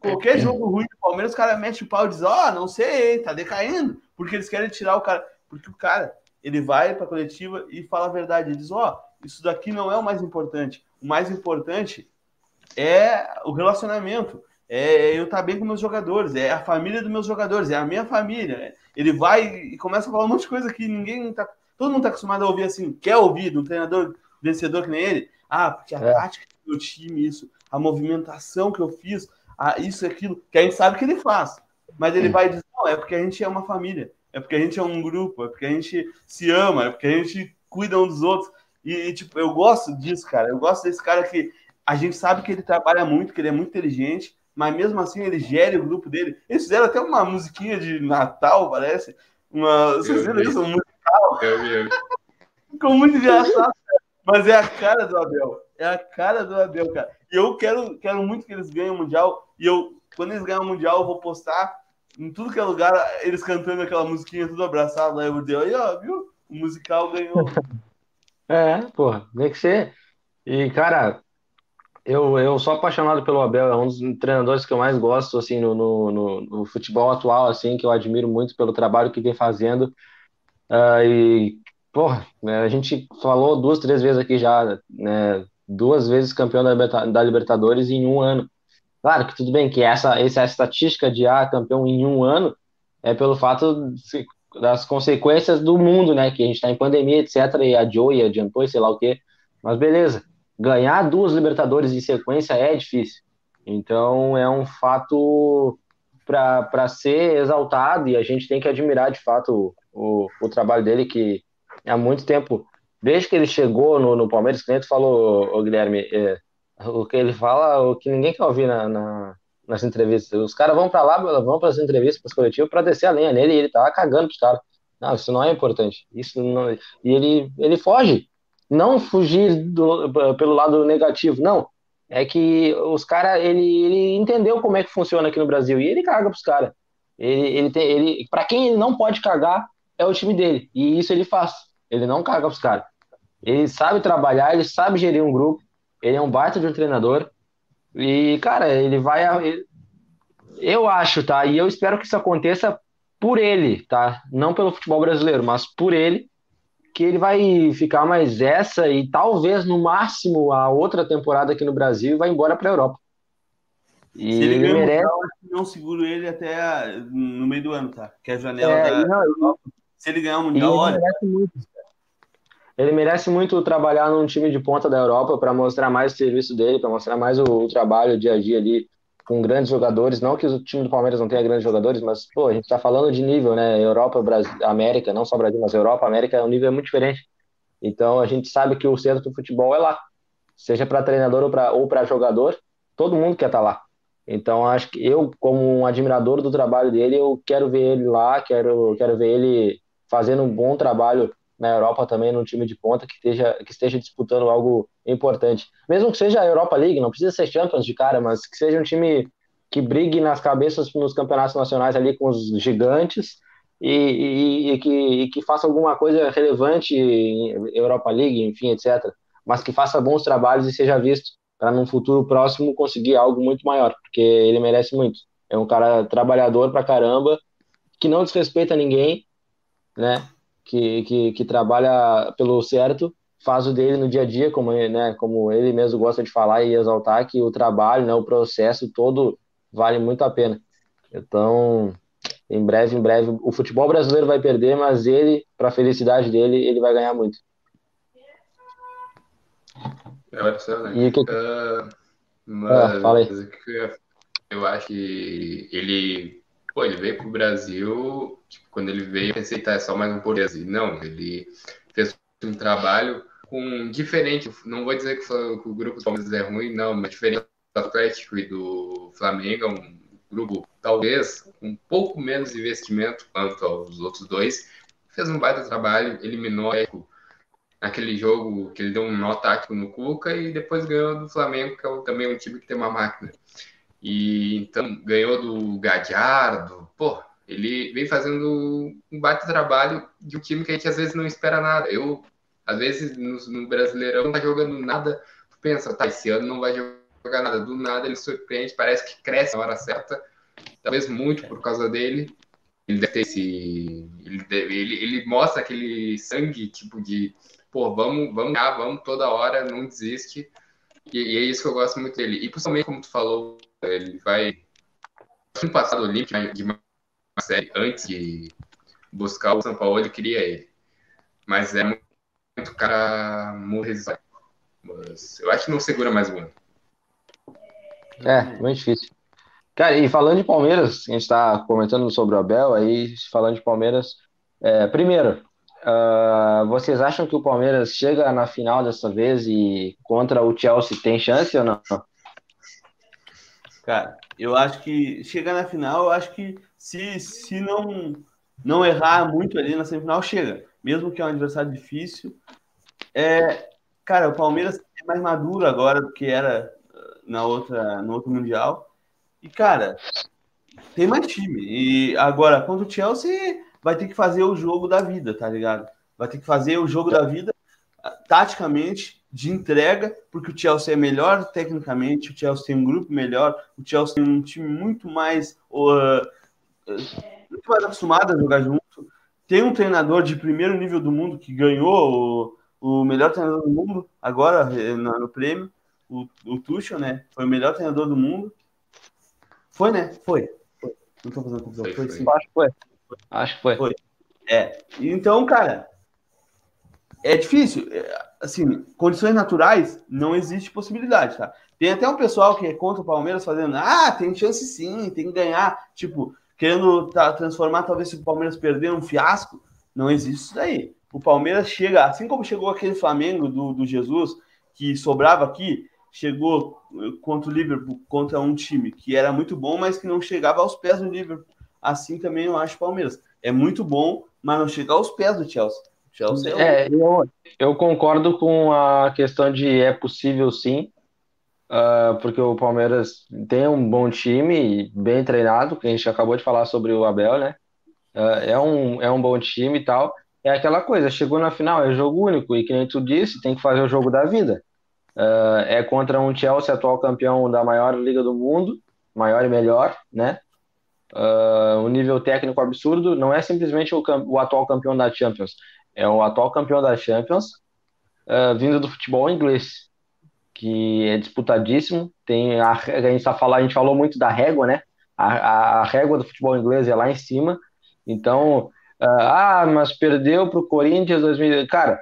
qualquer jogo ruim do Palmeiras, os caras metem o pau e dizem, ó, oh, não sei, tá decaindo, porque eles querem tirar o cara, porque o cara, ele vai pra coletiva e fala a verdade, ele diz, ó, oh, isso daqui não é o mais importante, o mais importante é o relacionamento, é eu estar tá bem com meus jogadores, é a família dos meus jogadores, é a minha família, ele vai e começa a falar um monte de coisa que ninguém tá. Todo mundo tá acostumado a ouvir assim, quer ouvir de um treinador vencedor que nem ele? Ah, porque a é. tática do meu time, isso, a movimentação que eu fiz, ah, isso e aquilo, que a gente sabe que ele faz. Mas ele vai dizer, não, é porque a gente é uma família, é porque a gente é um grupo, é porque a gente se ama, é porque a gente cuida um dos outros. E, e tipo, eu gosto disso, cara. Eu gosto desse cara que a gente sabe que ele trabalha muito, que ele é muito inteligente, mas mesmo assim ele gere o grupo dele. Eles fizeram até uma musiquinha de Natal, parece. Uma, vocês viram isso? Um musical. Eu vi, eu vi. Ficou muito engraçado, mas é a cara do Abel. É a cara do Abel, cara. E eu quero, quero muito que eles ganhem o Mundial. E eu, quando eles ganham o Mundial, eu vou postar em tudo que é lugar, eles cantando aquela musiquinha tudo abraçado lá. Eu dei, aí, ó, viu? O musical ganhou. É, porra, tem que ser. E, cara, eu, eu sou apaixonado pelo Abel, é um dos treinadores que eu mais gosto assim no, no, no, futebol atual, assim, que eu admiro muito pelo trabalho que vem fazendo. Uh, e, porra, né, a gente falou duas, três vezes aqui já, né, duas vezes campeão da, Libertadores em um ano. Claro que tudo bem que essa, essa estatística de ah, campeão em um ano é pelo fato das consequências do mundo, né? Que a gente está em pandemia, etc. E adiou e adiantou e sei lá o quê. Mas beleza ganhar duas Libertadores em sequência é difícil. Então é um fato para ser exaltado e a gente tem que admirar de fato o, o, o, trabalho dele, que há muito tempo, desde que ele chegou no, no Palmeiras, que nem tu falou, Guilherme, é, O que ele fala, o que ninguém quer ouvir na, na nas entrevistas. Os caras vão para lá, vão para as entrevistas, para os coletivos, para descer a lenha nele e ele tá cagando pros caras. Não, isso não é importante. Isso não... E ele, ele foge. Não fugir do, pelo lado negativo, não. É que os caras, ele, ele entendeu como é que funciona aqui no Brasil e ele caga pros caras. Ele, ele ele, para quem ele não pode cagar, é o time dele. E isso ele faz. Ele não caga pros caras. Ele sabe trabalhar, ele sabe gerir um grupo. Ele é um baita de um treinador. E, cara, ele vai. Eu acho, tá? E eu espero que isso aconteça por ele, tá? Não pelo futebol brasileiro, mas por ele, que ele vai ficar mais essa e talvez no máximo a outra temporada aqui no Brasil e vai embora para a Europa. E Se ele, ele merece. Não seguro ele até no meio do ano, tá? Que é a janela é, da não, Se ele ganhar o Mundial, ele olha. Merece muito. Ele merece muito trabalhar num time de ponta da Europa para mostrar mais o serviço dele, para mostrar mais o, o, trabalho, o dia a dia ali com grandes jogadores. Não que o time do Palmeiras não tenha grandes jogadores, mas pô, a gente está falando de nível, né? Europa, Brasil, América, não só Brasil, mas Europa, América, o nível é muito diferente. Então a gente sabe que o centro do futebol é lá, seja para treinador ou para ou jogador, todo mundo quer estar tá lá. Então acho que eu, como um admirador do trabalho dele, eu quero ver ele lá, quero quero ver ele fazendo um bom trabalho na Europa também, num time de ponta que esteja, que esteja disputando algo importante. Mesmo que seja a Europa League, não precisa ser Champions de cara, mas que seja um time que brigue nas cabeças nos campeonatos nacionais ali com os gigantes e, e, e, que, e que faça alguma coisa relevante Europa League, enfim, etc. Mas que faça bons trabalhos e seja visto para num futuro próximo conseguir algo muito maior, porque ele merece muito. É um cara trabalhador pra caramba, que não desrespeita ninguém, né? Que, que, que trabalha pelo certo, faz o dele no dia a dia, como, né, como ele mesmo gosta de falar e exaltar, que o trabalho, né, o processo todo vale muito a pena. Então, em breve, em breve, o futebol brasileiro vai perder, mas ele, para a felicidade dele, ele vai ganhar muito. É, e que... Uh, mas ah, eu acho que ele pô, ele veio pro Brasil, tipo, quando ele veio, pensei, tá, é só mais um português. Não, ele fez um trabalho com diferente, não vou dizer que, o grupo do Palmeiras é ruim, não, mas diferente do Atlético e do Flamengo, é um grupo, talvez, um pouco menos investimento quanto aos outros dois, fez um baita trabalho, eliminou aquele jogo que ele deu um nó tático no Cuca e depois ganhou do Flamengo, que é também um time que tem uma máquina. E então ganhou do Gadiardo. Pô, ele vem fazendo um baita trabalho de um time que a gente às vezes não espera nada. Eu, às vezes, no, no Brasileirão, não tá jogando nada, tu pensa, tá, esse ano não vai jogar nada. Do nada ele surpreende, parece que cresce na hora certa. Talvez muito por causa dele. Ele deve ter esse. Ele, deve, ele, ele mostra aquele sangue, tipo, de pô, vamos, vamos ganhar, vamos toda hora, não desiste. E, e, é isso que eu gosto muito dele. E principalmente, como tu falou, ele vai. No passado olímpico de uma série antes de buscar o São Paulo, ele queria ele. Mas é muito, muito cara morrer. Mas eu acho que não segura mais um ano. É, muito difícil. Cara, e falando de Palmeiras, a gente está comentando sobre o Abel, aí falando de Palmeiras, é, primeiro, uh, vocês acham que o Palmeiras chega na final dessa vez e contra o Chelsea tem chance ou não? Cara, eu acho que chegar na final, eu acho que se, se não, não errar muito ali na semifinal, chega. Mesmo que é um adversário difícil. É, cara, o Palmeiras é mais maduro agora do que era uh, na outra, no outro Mundial. E, cara, tem mais time. E agora, contra o Chelsea, vai ter que fazer o jogo da vida, tá ligado? Vai ter que fazer o jogo da vida uh, taticamente de entrega, porque o Chelsea é melhor tecnicamente, o Chelsea tem um grupo melhor, o Chelsea tem um time muito mais, uh, muito mais acostumado a jogar junto. Tem um treinador de primeiro nível do mundo que ganhou o, o melhor treinador do mundo agora eh, no, no prêmio, o, o Tuchel, né? Foi o melhor treinador do mundo. Foi, né? Foi. foi. Não tô fazendo confusão. Foi, foi, sim. Acho que foi. Acho que foi. foi. É. Então, cara, é difícil. É, assim, condições naturais, não existe possibilidade, tá? Tem até um pessoal que é contra o Palmeiras fazendo, ah, tem chance sim, tem que ganhar, tipo, querendo tá, transformar talvez se o Palmeiras perder um fiasco. Não existe isso daí. O Palmeiras chega, assim como chegou aquele Flamengo do, do Jesus, que sobrava aqui, chegou contra o Liverpool, contra um time que era muito bom, mas que não chegava aos pés do Liverpool. Assim também eu acho o Palmeiras. É muito bom, mas não chega aos pés do Chelsea. Chelsea é, é eu, eu concordo com a questão de é possível sim, uh, porque o Palmeiras tem um bom time, bem treinado, que a gente acabou de falar sobre o Abel, né? Uh, é, um, é um bom time e tal. É aquela coisa, chegou na final, é jogo único, e que nem tu disse, tem que fazer o jogo da vida. Uh, é contra um Chelsea, atual campeão da maior liga do mundo, maior e melhor, né? Uh, um nível técnico absurdo, não é simplesmente o, o, atual campeão da Champions, é o atual campeão da Champions, uh, vindo do futebol inglês, que é disputadíssimo. Tem a, a gente tá falando, a gente falou muito da régua, né? A, a, régua do futebol inglês é lá em cima. Então, ah, mas perdeu para o Corinthians 2000. Cara,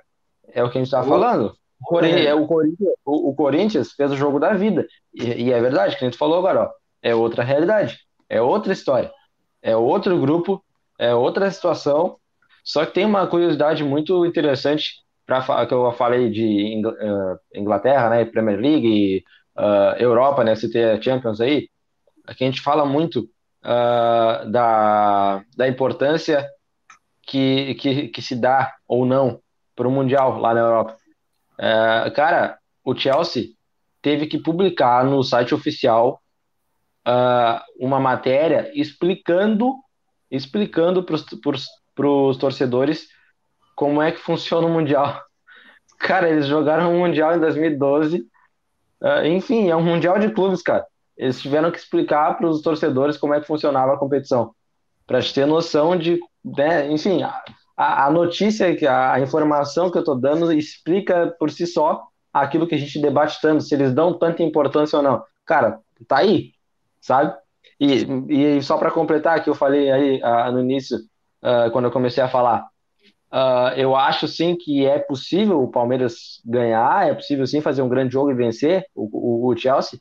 é o que a gente está falando. Porém, é. o, Corinthians, o, o, Corinthians fez o jogo da vida. E, e é verdade, que a gente falou agora, ó, é outra realidade, é outra história, é outro grupo, é outra situação. Só que tem uma curiosidade muito interessante para que eu falei de eh, Inglaterra, né, Premier League, uh, Europa, né, ter Champions aí, aqui a gente fala muito uh, da, da importância que, que, que se dá ou não para o Mundial lá na Europa. É, cara, o Chelsea teve que publicar no site oficial uh, uma matéria explicando explicando para os torcedores como é que funciona o Mundial. Cara, eles jogaram o Mundial em 2012. Uh, ah, enfim, é um Mundial de clubes, cara. Eles tiveram que explicar para os torcedores como é que funcionava a competição. Para ter noção de. Né, enfim, a, a notícia, a, a informação que eu estou dando explica por si só aquilo que a gente debate tanto, se eles dão tanta importância ou não. Cara, tá aí, sabe? E, e só para completar, que eu falei aí uh, no início, uh, quando eu comecei a falar, uh, eu acho sim que é possível o Palmeiras ganhar, é possível sim fazer um grande jogo e vencer o, o, o Chelsea,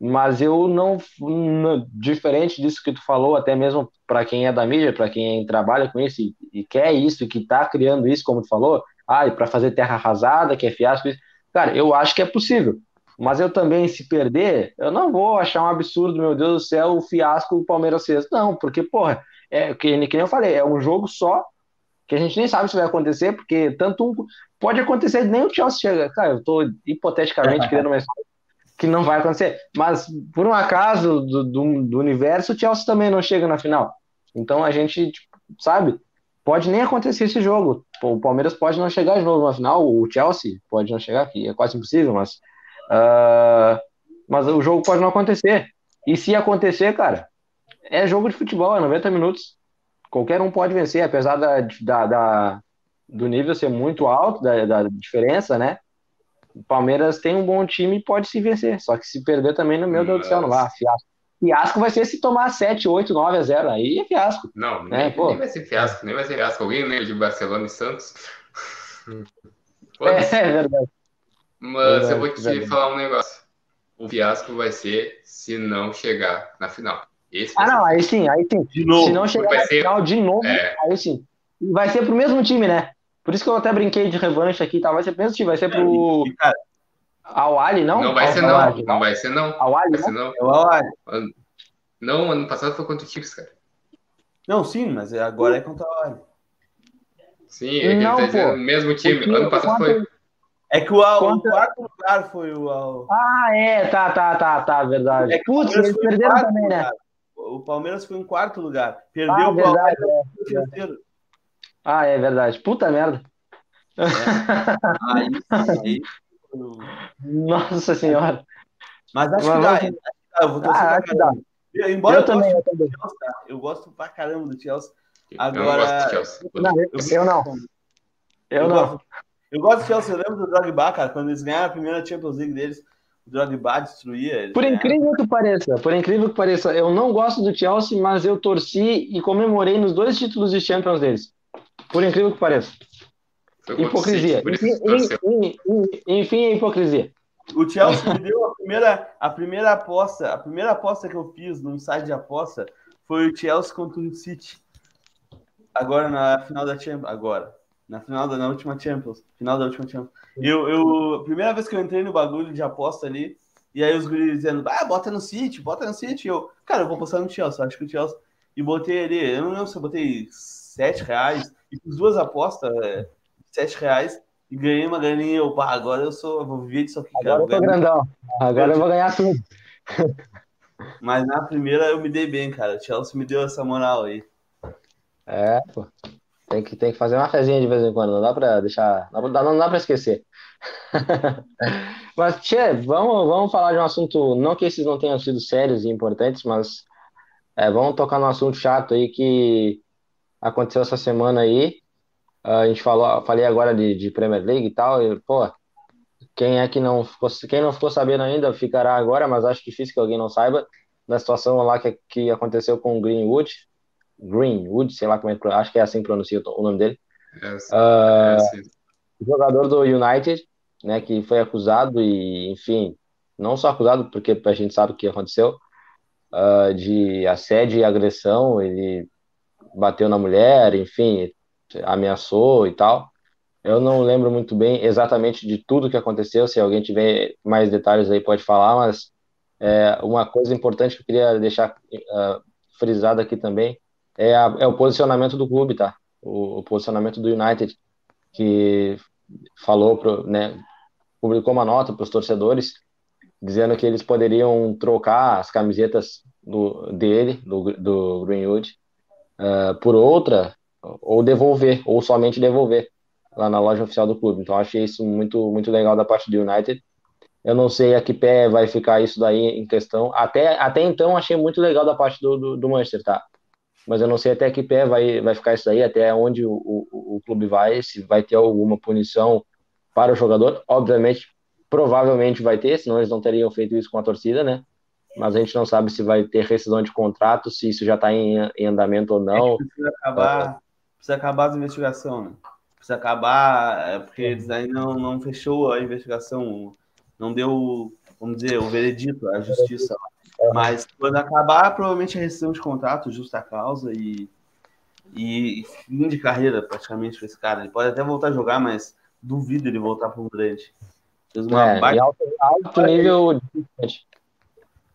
mas eu não, não, diferente disso que tu falou, até mesmo para quem é da mídia, para quem trabalha com isso e, e quer isso que está criando isso, como tu falou, ah, para fazer terra arrasada, que é fiasco, cara, eu acho que é possível. Mas eu também, se perder, eu não vou achar um absurdo, meu Deus do céu, o fiasco o Palmeiras fez. Não, porque, porra, é que, que nem eu falei, é um jogo só que a gente nem sabe se vai acontecer, porque tanto um. Pode acontecer, nem o Chelsea chega. Cara, eu estou hipoteticamente criando uma história que não vai acontecer. Mas, por um acaso do, do, do, universo, o Chelsea também não chega na final. Então a gente, tipo, sabe, pode nem acontecer esse jogo. O Palmeiras pode não chegar de novo na final, o Chelsea pode não chegar, que é quase impossível, mas. Uh, mas o jogo pode não acontecer. E se acontecer, cara, é jogo de futebol, é 90 minutos. Qualquer um pode vencer, apesar da, da, da do nível ser muito alto, da, da diferença, né? O Palmeiras tem um bom time e pode se vencer. Só que se perder também, no meu Deus do céu, não vai. Fiasco. Fiasco vai ser se tomar 7, 8, 9 a 0. Aí é fiasco. Não, né? nem, nem vai ser fiasco, nem vai ser fiasco. Alguém lembra de Barcelona e Santos? é, é, verdade. Mas verdade, eu vou te verdade. falar um negócio. O fiasco vai ser se não chegar na final. Esse ah, não, aí sim, aí sim. De novo. Se não chegar na ser... final de novo, é... aí sim. Vai ser pro mesmo time, né? Por isso que eu até brinquei de revanche aqui, tá? Vai ser mesmo time, vai ser pro. Ao Ali, não? Não vai ser, não. Al não vai ser, não. Ao Ali, não? não. É o Al Não, ano passado foi contra o Chiefs, cara. Não, sim, mas é, agora é contra o Ali. Sim, é não, ele tá mesmo time. Ano passado foi. É que o, o quarto lugar foi o. Al... Ah, é, tá, tá, tá, tá, verdade. É Putz, eles perderam também, né? lugar. né? O Palmeiras foi em quarto lugar. Perdeu ah, o verdade, é, é. terceiro. Ah, é verdade. Puta merda. É. Aí, aí, Nossa senhora. Mas acho que dá. Acho que dá. Eu vou torcer ah, acho que dá. Embora eu, eu também, eu também. Chelsea, eu gosto pra caramba do Chelsea. Agora. Eu não gosto do Chelsea. Não, eu, eu não. Eu, eu não. Gosto, eu gosto do Chelsea. Eu lembro do Drogba, cara, quando eles ganharam a primeira Champions League deles. Drogba destruía. Por incrível que pareça, por incrível que pareça, eu não gosto do Chelsea, mas eu torci e comemorei nos dois títulos de Champions deles. Por incrível que pareça. Hipocrisia. Enfim, enfim, é hipocrisia. O Chelsea me deu a primeira, a primeira aposta. A primeira aposta que eu fiz num site de aposta foi o Chelsea contra o City. Agora na final da Champions. Agora. Na final da na última Champions. Final da última Champions. Eu, eu, primeira vez que eu entrei no bagulho de aposta ali, e aí os guris dizendo, ah, bota no City, bota no City. Eu, cara, eu vou postar no Chelsea, acho que o Chelsea. E botei ali, eu não lembro se eu botei 7 reais, e fiz duas apostas, é, 7 reais, e ganhei uma graninha. Eu, pá, agora eu sou, eu vou viver disso aqui, cara. Agora eu tô grandão, agora eu vou ganhar tudo. Mas na primeira eu me dei bem, cara. O Chelsea me deu essa moral aí. É, pô. Tem que, tem que fazer uma fezinha de vez em quando, não dá pra deixar. Não dá, não dá pra esquecer. mas, Tchê, vamos, vamos falar de um assunto, não que esses não tenham sido sérios e importantes, mas é, vamos tocar num assunto chato aí que aconteceu essa semana aí. A gente falou, falei agora de, de Premier League e tal, e, pô, quem é que não ficou, quem não ficou sabendo ainda ficará agora, mas acho difícil que alguém não saiba da situação lá que, que aconteceu com o Greenwood, Greenwood, sei lá como é que acho que é assim que pronuncia o nome dele. É, uh, é assim. Jogador do United, né, que foi acusado e, enfim, não só acusado porque a gente sabe o que aconteceu, uh, de assédio e agressão, ele bateu na mulher, enfim, ameaçou e tal. Eu não lembro muito bem exatamente de tudo que aconteceu, se alguém tiver mais detalhes aí pode falar, mas é, uma coisa importante que eu queria deixar uh, frisado aqui também é, a, é, o posicionamento do clube, tá? O, o, posicionamento do United, que falou, pro, né, publicou uma nota para os torcedores, dizendo que eles poderiam trocar as camisetas do, dele, do, do Greenwood, uh, por outra, ou devolver, ou somente devolver lá na loja oficial do clube. Então achei isso muito, muito legal da parte do United. Eu não sei a que pé vai ficar isso daí em questão. Até, até então achei muito legal da parte do, do, do Manchester, tá? Mas eu não sei até que pé vai, vai ficar isso daí, até onde o, o, o clube vai, se vai ter alguma punição para o jogador. Obviamente, provavelmente vai ter, senão eles não teriam feito isso com a torcida, né? Mas a gente não sabe se vai ter rescisão de contrato, se isso já está em, em, andamento ou não. É precisa acabar, precisa acabar a investigação, né? Precisa acabar, é, porque eles ainda não, não fechou a investigação, não deu, vamos dizer, o veredito, a justiça. Mas quando acabar, provavelmente a rescisão de contrato, justa causa e, e fim de carreira praticamente para esse cara. Ele pode até voltar a jogar, mas duvido ele voltar para um grande. Fez uma é, baita... alto, alto nível.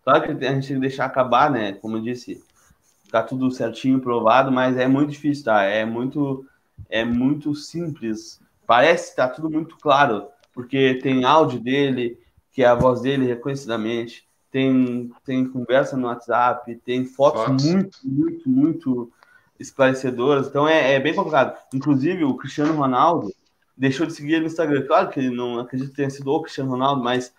Claro que a gente tem que deixar acabar, né? Como eu disse, ficar tudo certinho, provado, mas é muito difícil, tá? É muito, é muito simples. Parece que tá tudo muito claro, porque tem áudio dele, que é a voz dele reconhecidamente, tem, tem conversa no WhatsApp, tem fotos, fotos. muito, muito, muito esclarecedoras. Então é, é bem complicado. Inclusive, o Cristiano Ronaldo deixou de seguir ele no Instagram. Claro que ele não acredito que tenha sido o Cristiano Ronaldo, mas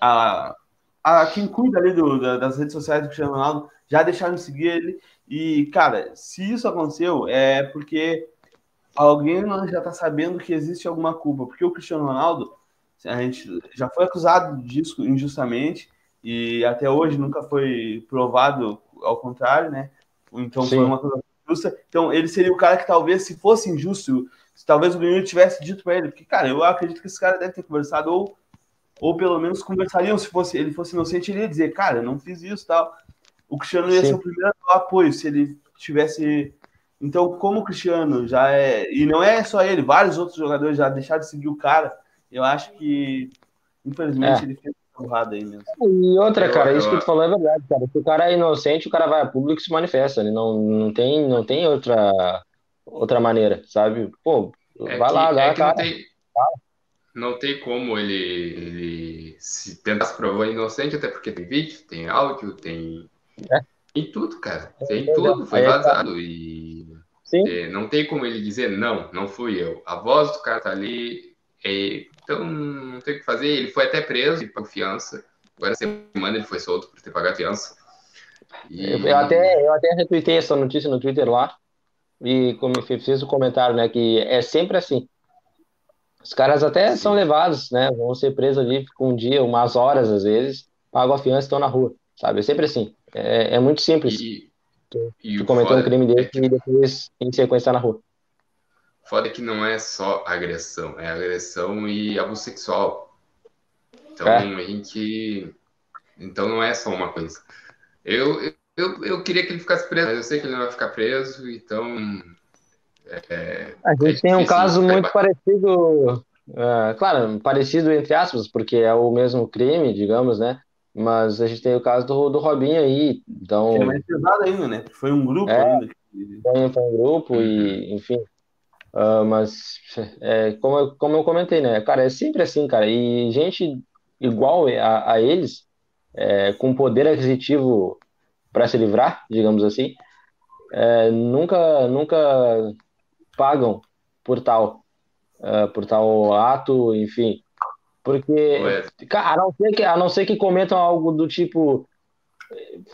a, a quem cuida ali do, da, das redes sociais do Cristiano Ronaldo já deixaram de seguir ele. E, cara, se isso aconteceu, é porque alguém já está sabendo que existe alguma culpa. Porque o Cristiano Ronaldo, a gente já foi acusado disso injustamente e até hoje nunca foi provado ao contrário, né? Então Sim. foi uma coisa justa. Então ele seria o cara que talvez, se fosse injusto, se talvez o Grêmio tivesse dito para ele, porque, cara, eu acredito que esse cara deve ter conversado, ou, ou pelo menos conversariam, se fosse, ele fosse inocente, ele ia dizer, cara, eu não fiz isso tal. O Cristiano ia Sim. ser o primeiro apoio se ele tivesse. Então, como o Cristiano já é. E não é só ele, vários outros jogadores já deixaram de seguir o cara. Eu acho que, infelizmente, é. ele fez porrada aí mesmo. E outra, cara, eu, isso eu... que tu falou é verdade, cara. Se o cara é inocente, o cara vai a público e se manifesta. Ele não, não, tem, não tem outra outra maneira, sabe? Pô, é vai que, lá, dá é cara. Não tem, não tem como ele, ele se tentar se provar inocente, até porque tem vídeo, tem áudio, tem. É. Tem tudo, cara. Tem é, tudo, foi vazado. E é, não tem como ele dizer, não, não fui eu. A voz do cara tá ali. É, então não tem o que fazer. Ele foi até preso por fiança. Agora semana ele foi solto por ter pagado fiança. E... Eu, eu, até, eu até retuitei essa notícia no Twitter lá e como fez o comentário, né, que é sempre assim. Os caras até são levados, né, vão ser presos ali com um dia, umas horas às vezes, pagam a fiança e estão na rua, sabe? É sempre assim. É, é muito simples. E, tu, e tu cometeu um crime desse é e depois, em sequência, tá na rua. Foda que não é só agressão, é agressão e abuso sexual. Então, é. a gente. Então, não é só uma coisa. Eu, eu, eu queria que ele ficasse preso, mas eu sei que ele não vai ficar preso, então É, a gente é tem um caso muito parecido, ah, claro, parecido entre aspas, porque é o mesmo crime, digamos, né? Mas a gente tem o caso do, do Robinho aí, então é mais pesado ainda, né? Foi um grupo É. ainda. que- foi, foi um grupo e, enfim. Ah, mas, é, como, eu- como eu comentei, né? Cara, é sempre assim, cara. E gente igual a, a eles, é, com poder aquisitivo para se livrar, digamos assim, é, nunca, nunca pagam por tal, ah, por tal ato, enfim. Porque, a não ser que, a não ser que comentam algo do tipo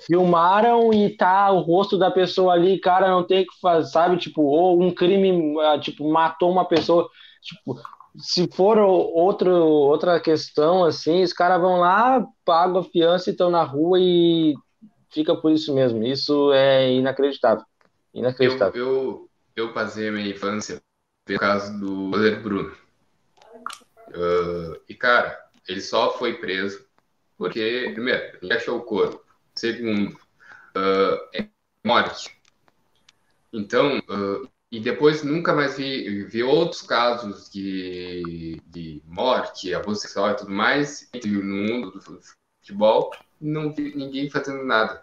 filmaram e tá o rosto da pessoa ali, cara, não tem que fazer, sabe? Tipo, ou um crime, ah, tipo, matou uma pessoa, tipo, se for outro, outra questão, assim, os caras vão lá, pagam a fiança e estão na rua e fica por isso mesmo. Isso é inacreditável. Eu, Inacreditável. eu, eu passei a minha infância pelo caso do goleiro Bruno. Ah, e, cara, ele só foi preso porque, primeiro, ele achou o corpo. Segundo, ah, é morte. Então, ah, e depois nunca mais vi, vi outros casos de, de morte, abuso sexual e tudo mais no mundo do futebol. Não vi ninguém fazendo nada.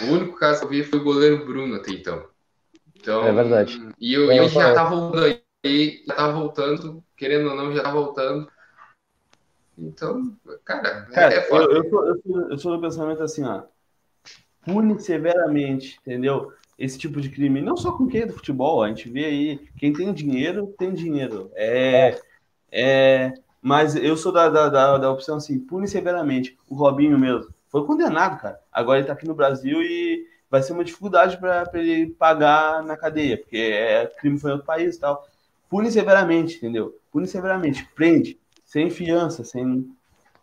O único caso que eu vi foi o goleiro Bruno até então. Então, É verdade. E eu, eu já voltando já tá voltando, querendo ou não, já voltando. Então, cara, Cara, é eu, foda. eu, sou, eu, sou, eu sou do pensamento assim, ó. Pune severamente, entendeu? Esse tipo de crime. Não só com quem é do futebol, a gente vê aí, quem tem dinheiro, tem dinheiro. É. é mas eu sou da, da, da, da opção assim, pune severamente. O Robinho mesmo. Foi condenado, cara. Agora ele tá aqui no Brasil e vai ser uma dificuldade para ele pagar na cadeia, porque é crime foi em outro país e tal. Pune severamente, entendeu? Pune severamente. Prende. Sem fiança, sem.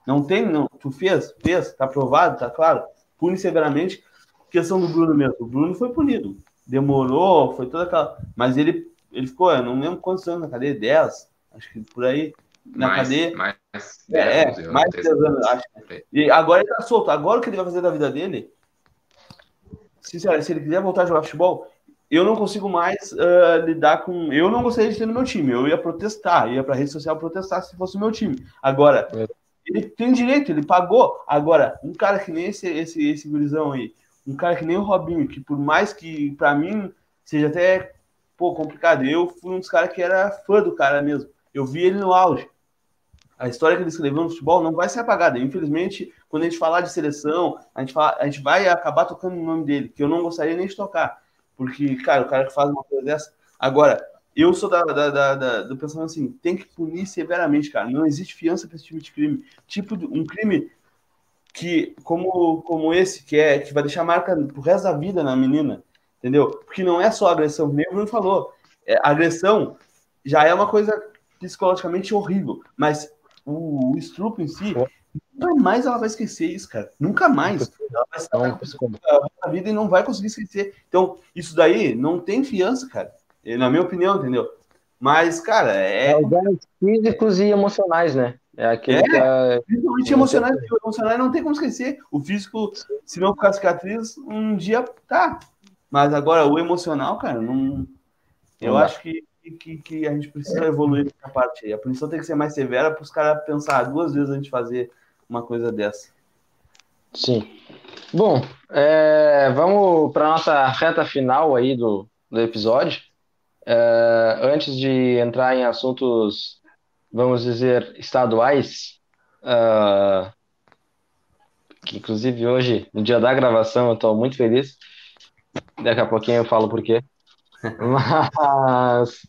Não tem, não. Tu fez, fez, tá aprovado, tá claro. Pune severamente. Questão do Bruno mesmo. O Bruno foi punido. Demorou, foi toda aquela. Mas ele, ele ficou, eu não lembro quantos anos na cadeia, 10, acho que por aí. Na mais, cadeia. mais É, 10, 11 anos, mais de 10 anos, acho. E agora ele tá solto. Agora o que ele vai fazer da vida dele? Sinceramente, se ele quiser voltar a jogar futebol, eu não consigo mais ah, lidar com. Eu não gostaria de ter no meu time. Eu ia protestar, ia pra rede social protestar se fosse o meu time. Agora, É. ele tem direito, ele pagou. Agora, um cara que nem esse, esse, esse gurizão aí, um cara que nem o Robinho, que por mais que pra mim seja até pô, complicado, eu fui um dos caras que era fã do cara mesmo. Eu vi ele no auge. A história que ele escreveu no futebol não vai ser apagada. Infelizmente, quando a gente falar de seleção, a gente, fala, a gente vai acabar tocando o nome dele, que eu não gostaria nem de tocar. Porque, cara, o cara que faz uma coisa dessa. Agora, eu sou da, da, da, da- do pensamento assim: tem que punir severamente, cara. Não existe fiança para esse tipo de crime. Tipo, um crime que, como, como esse, que é que vai deixar marca pro resto da vida na menina, entendeu? Porque não é só agressão, nem o Bruno falou. É, agressão já é uma coisa psicologicamente horrível, mas o, o estupro em si, nunca mais ela vai esquecer isso, cara. Nunca mais. Ela vai estar na vida e não vai conseguir esquecer. Então, isso daí não tem fiança, cara. É, Na minha opinião, entendeu? Mas, cara, é, é danos físicos e emocionais, né? É aquele É. que é, Principalmente emocionais, o emocional não tem como esquecer. O físico, se não ficar cicatriz, um dia tá. Mas agora o emocional, cara, não. Eu Não acho que, que, que a gente precisa evoluir nessa parte aí. A punição tem que ser mais severa para os caras pensar duas vezes antes de fazer uma coisa dessa. Sim. Bom, é, vamos para nossa reta final aí do, do episódio. É, antes de entrar em assuntos, vamos dizer, estaduais, ah, que inclusive hoje, no dia da gravação, eu estou muito feliz. Daqui a pouquinho eu falo por quê. Mas,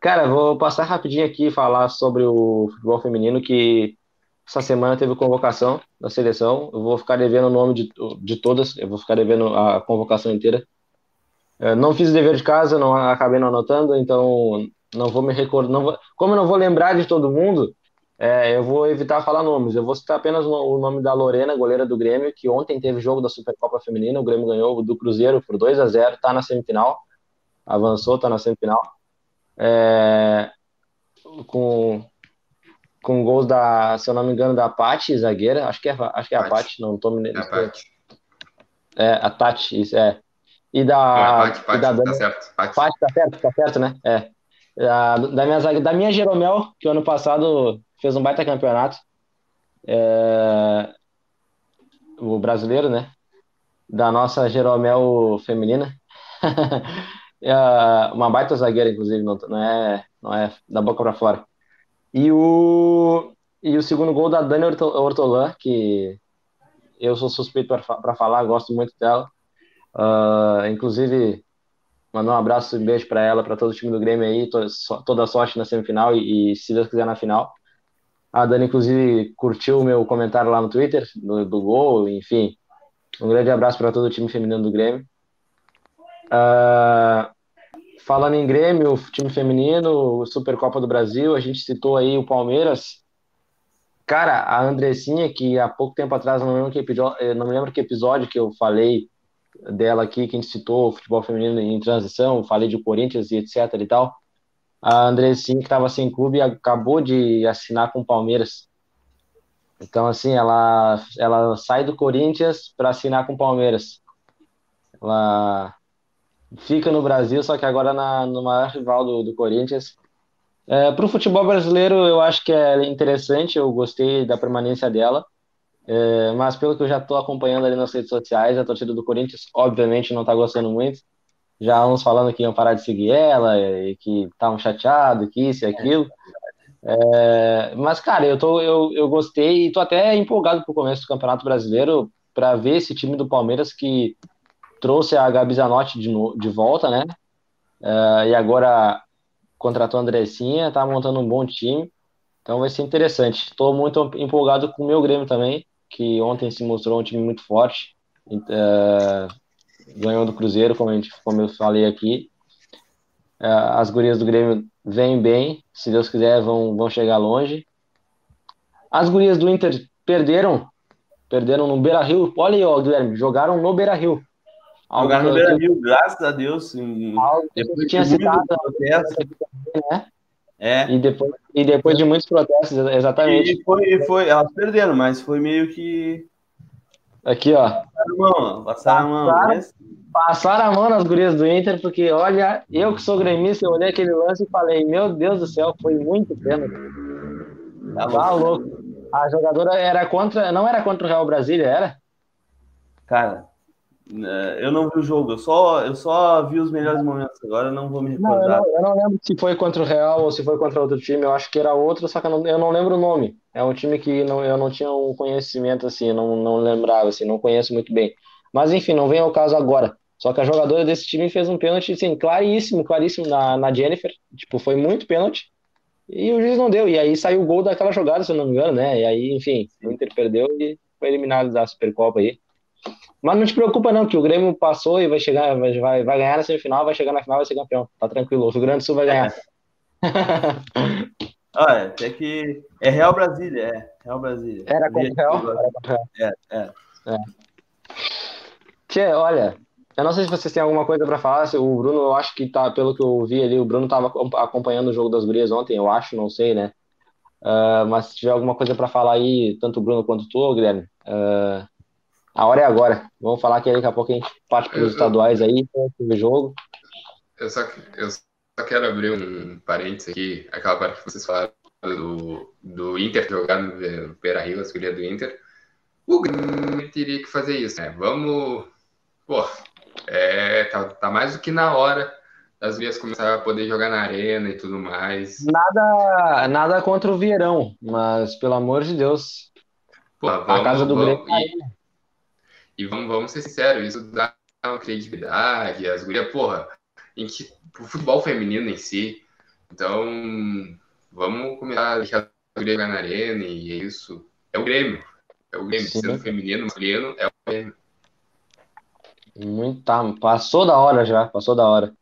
cara, vou passar rapidinho aqui e falar sobre o futebol feminino que essa semana teve convocação da seleção. Eu vou ficar devendo o nome de, de todas, eu vou ficar devendo a convocação inteira. Eu não fiz dever de casa, não acabei não anotando, então não vou me recordar. Vou, como eu não vou lembrar de todo mundo, é, eu vou evitar falar nomes. Eu vou citar apenas o, nome da Lorena, goleira do Grêmio, que ontem teve jogo da Supercopa Feminina. O Grêmio ganhou do Cruzeiro por 2 a 0 tá na semifinal. Avançou, tá na semifinal. É, com com gols da, se eu não me engano, da Paty, zagueira, acho que é, acho que é a Paty. Paty, não tô me É a parte. é, a Tati, isso é. e da. Pati, Pati, da tá certo. Pati. Pati, tá certo, tá certo, né? É. Da, da, minha, da minha Jeromel, que ano passado fez um baita campeonato. É, o brasileiro, né? Da nossa Jeromel feminina. É, uma baita zagueira, inclusive, não, não é, não é da boca pra fora. E o, e o segundo gol da Dani Orto- Ortolan, que eu sou suspeito para falar, gosto muito dela. Ah, inclusive, mandar um abraço e um beijo para ela, para todo o time do Grêmio aí, to- so- toda sorte na semifinal e, e, se Deus quiser, na final. A Dani, inclusive, curtiu o meu comentário lá no Twitter, do, do gol, enfim. Um grande abraço para todo o time feminino do Grêmio. Ah, falando em Grêmio, time feminino, Supercopa do Brasil, a gente citou aí o Palmeiras. Cara, a Andressinha, que há pouco tempo atrás, não me lembro que episódio, eh, não me lembro que episódio que eu falei dela aqui, que a gente citou o futebol feminino em transição, falei de Corinthians e etc e tal. A Andressinha, que estava sem clube, acabou de assinar com o Palmeiras. Então, assim, ela, ela sai do Corinthians para assinar com o Palmeiras. Ela fica no Brasil, só que agora na, no maior rival do, do Corinthians. É, para o futebol brasileiro, eu acho que é interessante, eu gostei da permanência dela. É, mas pelo que eu já estou acompanhando ali nas redes sociais, a torcida do Corinthians, obviamente, não está gostando muito. Já uns falando que iam parar de seguir ela, e que estavam chateados, que isso e aquilo. É, mas, cara, eu, tô, eu, eu gostei e tô até empolgado pro começo do Campeonato Brasileiro para ver esse time do Palmeiras que trouxe a Gabi Zanotti de, de volta, né? É, e agora contratou a Andressinha, tá montando um bom time. Então vai ser interessante. Estou muito empolgado com o meu Grêmio também, que ontem se mostrou um time muito forte. É, ganhou do Cruzeiro, como, a gente, como eu falei aqui. É, as gurias do Grêmio vêm bem, se Deus quiser, vão, vão chegar longe. As gurias do Inter perderam, perderam no Beira Rio. Olha aí, ó, Guilherme, jogaram no Beira Rio. Jogaram no Beira Rio, graças a Deus. Em... Eu tinha citado né? É. E depois, e depois de muitos protestos, exatamente. E foi, foi, elas perderam, mas foi meio que. Aqui, ó. Passaram a mão, passaram a mão. Passaram, passaram a mão nas gurias do Inter, porque olha, eu que sou gremista, eu olhei aquele lance e falei, meu Deus do céu, foi muito pênalti. Tá louco. A jogadora era contra. Não era contra o Real Brasília, era? Cara, eu não vi o jogo, eu só, eu só vi os melhores momentos agora, não vou me recordar. Não, eu, não, eu, não, lembro se foi contra o Real ou se foi contra outro time, eu acho que era outro, só que eu não, eu não lembro o nome. É um time que não, eu não tinha um conhecimento assim, não, não lembrava, assim, não conheço muito bem. Mas enfim, não vem ao caso agora. Só que a jogadora desse time fez um pênalti, assim, claríssimo, claríssimo na, na Jennifer. Tipo, foi muito pênalti. E o juiz não deu. E aí saiu o gol daquela jogada, se eu não me engano, né? E aí, enfim, o Inter perdeu e foi eliminado da Supercopa aí. Mas não te preocupa, não, que o Grêmio passou e vai chegar, vai, vai, vai ganhar na semifinal, vai chegar na final, vai ser campeão. Tá tranquilo, o Rio Grande do Sul vai ganhar. Olha, até que. É Real Brasília, é. Real Brasília. Era contra o Real? Era contra o Real. É, é. é. Tchê, olha, eu não sei se vocês têm alguma coisa para falar. O Bruno, eu acho que tá, pelo que eu vi ali, o Bruno tava acompanhando o jogo das gurias ontem, eu acho, não sei, né? Uh, mas se tiver alguma coisa para falar aí, tanto o Bruno quanto tu, Guilherme, uh, a hora é agora. Vamos falar que daqui a pouco a gente parte para os estaduais aí, o jogo. Eu só, eu só quero abrir um parênteses aqui, aquela parte que vocês falaram do, do Inter jogar no Beira Rio, a escolha do Inter. O Grêmio teria que fazer isso, né? Vamos. Pô, é, tá, tá mais do que na hora das vezes começar a poder jogar na arena e tudo mais. Nada, nada contra o Vieirão, mas pelo amor de Deus. Pô, vamos, a casa do vamos, Grêmio. E, e vamos, vamos ser sinceros, isso dá uma credibilidade, as gurias, porra, em que, pro futebol feminino em si. Então, vamos começar a deixar a guria jogar na arena e é isso. É o Grêmio. É o Grêmio, Sim. sendo feminino, masculino, é o Grêmio. Muito, tá, passou da hora já, passou da hora.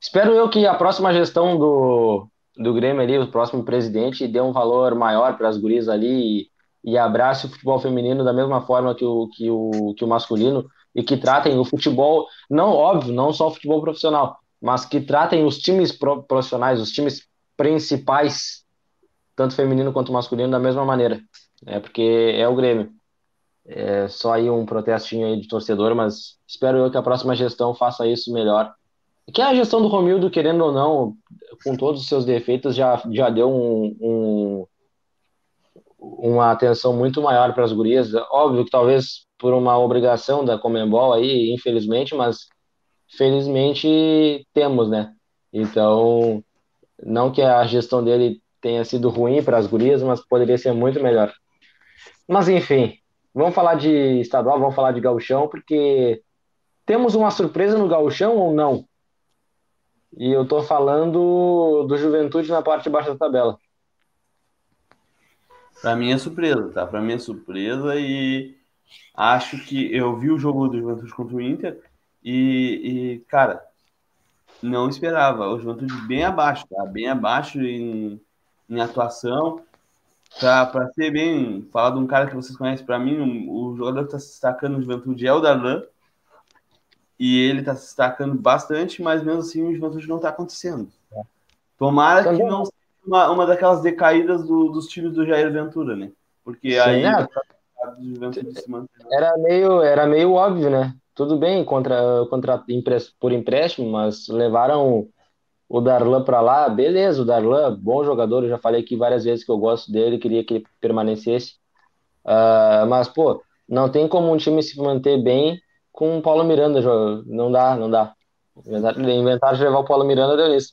Espero eu que a próxima gestão do, do Grêmio ali, o próximo presidente, dê um valor maior para as gurias ali e, e, abrace o futebol feminino da mesma forma que o, que, o, que o masculino e que tratem o futebol, não óbvio, não só o futebol profissional, mas que tratem os times profissionais, os times principais, tanto feminino quanto masculino, da mesma maneira. É porque é o Grêmio. É só aí um protestinho aí de torcedor, mas espero eu que a próxima gestão faça isso melhor. Que a gestão do Romildo, querendo ou não, com todos os seus defeitos, já, já deu um, um uma atenção muito maior para as gurias. Óbvio que talvez por uma obrigação da Comembol aí, infelizmente, mas felizmente temos, né? Então, não que a gestão dele tenha sido ruim para as gurias, mas poderia ser muito melhor. Mas enfim, vamos falar de estadual, vamos falar de gauchão, porque temos uma surpresa no gauchão ou não? E eu tô falando do Juventude na parte de baixo da tabela. Para mim é surpresa, tá? Para mim é surpresa e acho que eu vi o jogo do Juventude contra o Inter e, e cara, não esperava. O Juventude bem abaixo, tá? Bem abaixo em, em atuação. Para ser bem, falar de um cara que vocês conhecem, para mim, o, o jogador que está se destacando no Juventude é o Darlan. E ele está se destacando bastante, mas mesmo assim o Juventude não está acontecendo. Tomara que não uma, uma daquelas decaídas do, dos times do Jair Ventura, né? Porque Sim, aí é. era meio era meio óbvio, né? tudo bem contra, contra por empréstimo, mas levaram o Darlan para lá, beleza, o Darlan, bom jogador, eu já falei aqui várias vezes que eu gosto dele, queria que ele permanecesse, uh, mas, pô, não tem como um time se manter bem com o Paulo Miranda, não dá, não dá. Inventaram de levar o Paulo Miranda, deu nisso.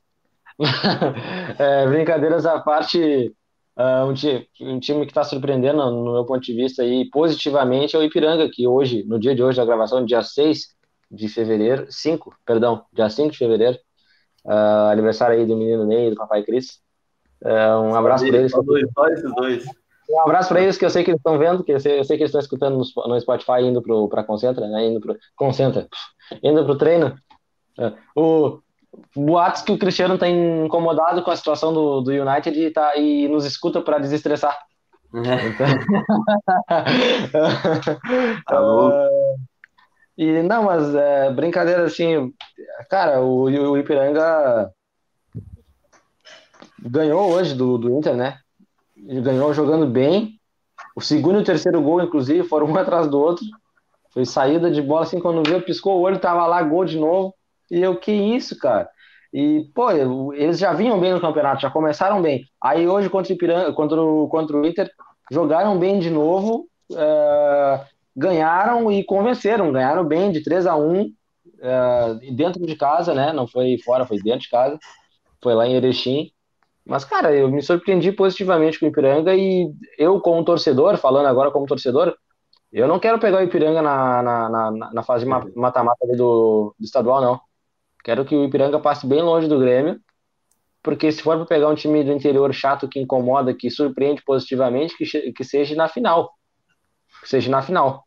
é, brincadeiras à parte, Uh, um, time, um, time, que está surpreendendo, no meu ponto de vista, aí, positivamente é o Ipiranga, que hoje, no dia de hoje da gravação, dia 6 de fevereiro, 5, perdão, dia 5 de fevereiro, uh, aniversário aí do menino Ney e do papai Cris. Uh, um abraço para eles. Dois, dois, dois. Um abraço para eles que eu sei que eles estão vendo, que eu sei, eu sei que eles estão escutando no, no Spotify indo para Concentra, né? Indo pro Concentra, indo pro treino. o boatos que o Cristiano está incomodado com a situação do, do United e, tá, e nos escuta para desestressar. Então... tá uh, e não, mas é, brincadeira assim, cara, o, o Ipiranga ganhou hoje do, do Inter, né? Ele ganhou jogando bem. O segundo e o terceiro gol, inclusive, foram um atrás do outro. Foi saída de bola assim, quando viu, piscou o olho, tava lá, gol de novo. E eu, que isso, cara? E, pô, eles já vinham bem no campeonato, já começaram bem. Aí hoje contra o, Ipiranga, contra o, contra o Inter, jogaram bem de novo, é, ganharam e convenceram, ganharam bem de 3 a 1 é, dentro de casa, né? Não foi fora, foi dentro de casa. Foi lá em Erechim. Mas, cara, eu me surpreendi positivamente com o Ipiranga e eu, como torcedor, falando agora como torcedor, eu não quero pegar o Ipiranga na, na, na, na fase mata-mata do, do estadual, não. Quero que o Ipiranga passe bem longe do Grêmio, porque se for para pegar um time do interior chato que incomoda, que surpreende positivamente, que, que seja na final. Que seja na final.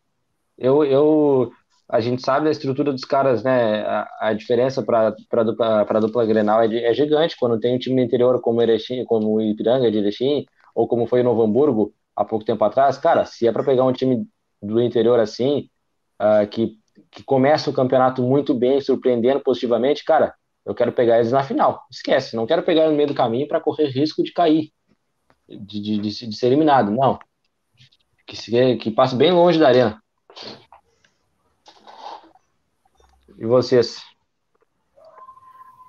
Eu, eu, a gente sabe da estrutura dos caras, né? A, a diferença para a dupla, dupla Grenal é, é, gigante. Quando tem um time do interior como, Erechim, como o Ipiranga de Erechim, ou como foi o Novo Hamburgo há pouco tempo atrás, cara, se é para pegar um time do interior assim, uh, que que começa o campeonato muito bem, surpreendendo positivamente, cara, eu quero pegar eles na final. Esquece, não quero pegar no meio do caminho para correr risco de cair, de, de, de, de, ser eliminado. Não. Que, que passe bem longe da arena. E vocês?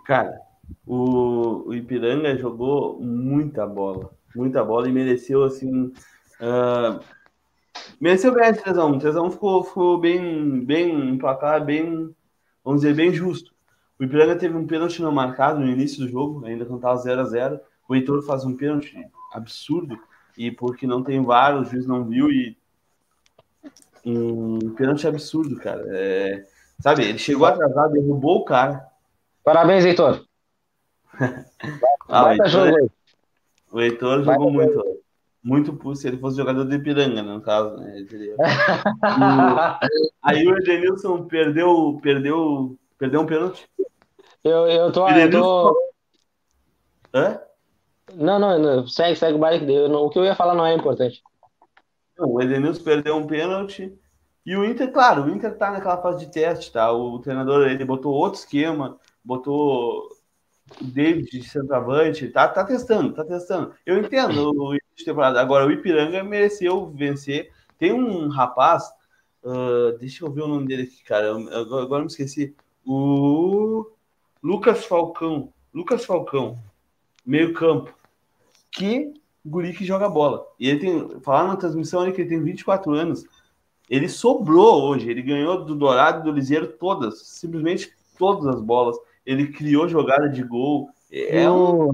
Cara, o, o Ipiranga jogou muita bola. Muita bola e mereceu, assim. Uh Mereceu ganhar de 3x1. 3x1 ficou, ficou bem, bem, um placar bem, vamos dizer, bem justo. O Ipiranga teve um pênalti não marcado no início do jogo, ainda quando estava 0x0. O Heitor faz um pênalti absurdo, e porque não tem VAR, o juiz não viu, e um pênalti absurdo, cara. É, sabe, ele chegou atrasado, derrubou o cara. Parabéns, Heitor. ah, o Heitor, o Heitor jogou muito muito se ele fosse jogador de Ipiranga, no caso, né? Aí o Edenilson perdeu, perdeu, perdeu um pênalti. Eu, eu tô. Eu tô... Hã? Não, não, não, segue, segue o baile que O que eu ia falar não é importante. Não, o Edenilson perdeu um pênalti. E o Inter, claro, o Inter tá naquela fase de teste, tá? O treinador ele botou outro esquema, botou o David de centroavante, tá, tá testando, tá testando. Eu entendo o Agora, o Ipiranga mereceu vencer, Tem um rapaz, uh, deixa eu ver o nome dele aqui, cara. Eu, agora, agora me esqueci. O Lucas Falcão. Lucas Falcão, meio campo. Que guri que joga bola. E ele tem. Falaram na transmissão ali que ele tem 24 anos. Ele sobrou hoje. Ele ganhou do Dourado e do Liseiro todas. Simplesmente todas as bolas. Ele criou jogada de gol. É um.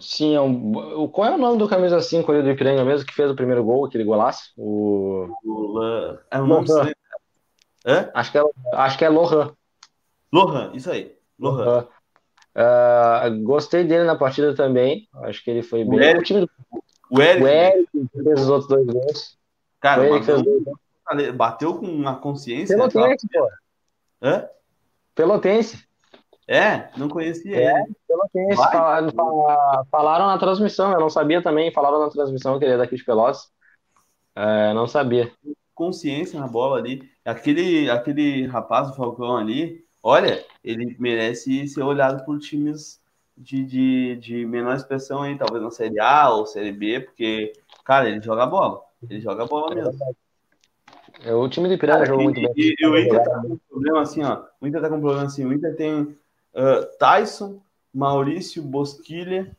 Sim, é um... qual é o nome do camisa 5 ali do Ipiranga mesmo que fez o primeiro gol, aquele golaço? O. o É um nome Lohan. Hã? Acho que é, acho que é Lohan. Lohan, isso aí. Lohan. Lohan. Uh, gostei dele na partida também. Acho que ele foi bem. O, Eric, o time do... o Eric, o Eric fez os outros dois gols. Cara, bateu, bateu com uma consciência. Pelotense, pô. Hã? Pelotense. É, não conhecia é, ele. Pelotense. Falaram, falaram na transmissão, eu não sabia também. Falaram na transmissão que ele é daqui de Pelotas. É, não sabia. Consciência na bola ali. Aquele, aquele rapaz do Falcão ali, olha, ele merece ser olhado por times de, de, de menor expressão aí, talvez na Série A ou Série B, porque, cara, ele joga bola. Ele joga bola mesmo. É, o time do Ipiranga jogou muito bem. E, e, o Inter tá com um problema assim, ó. O Inter tá com um problema assim. O Inter tem uh, Tyson, Maurício, Bosquilha,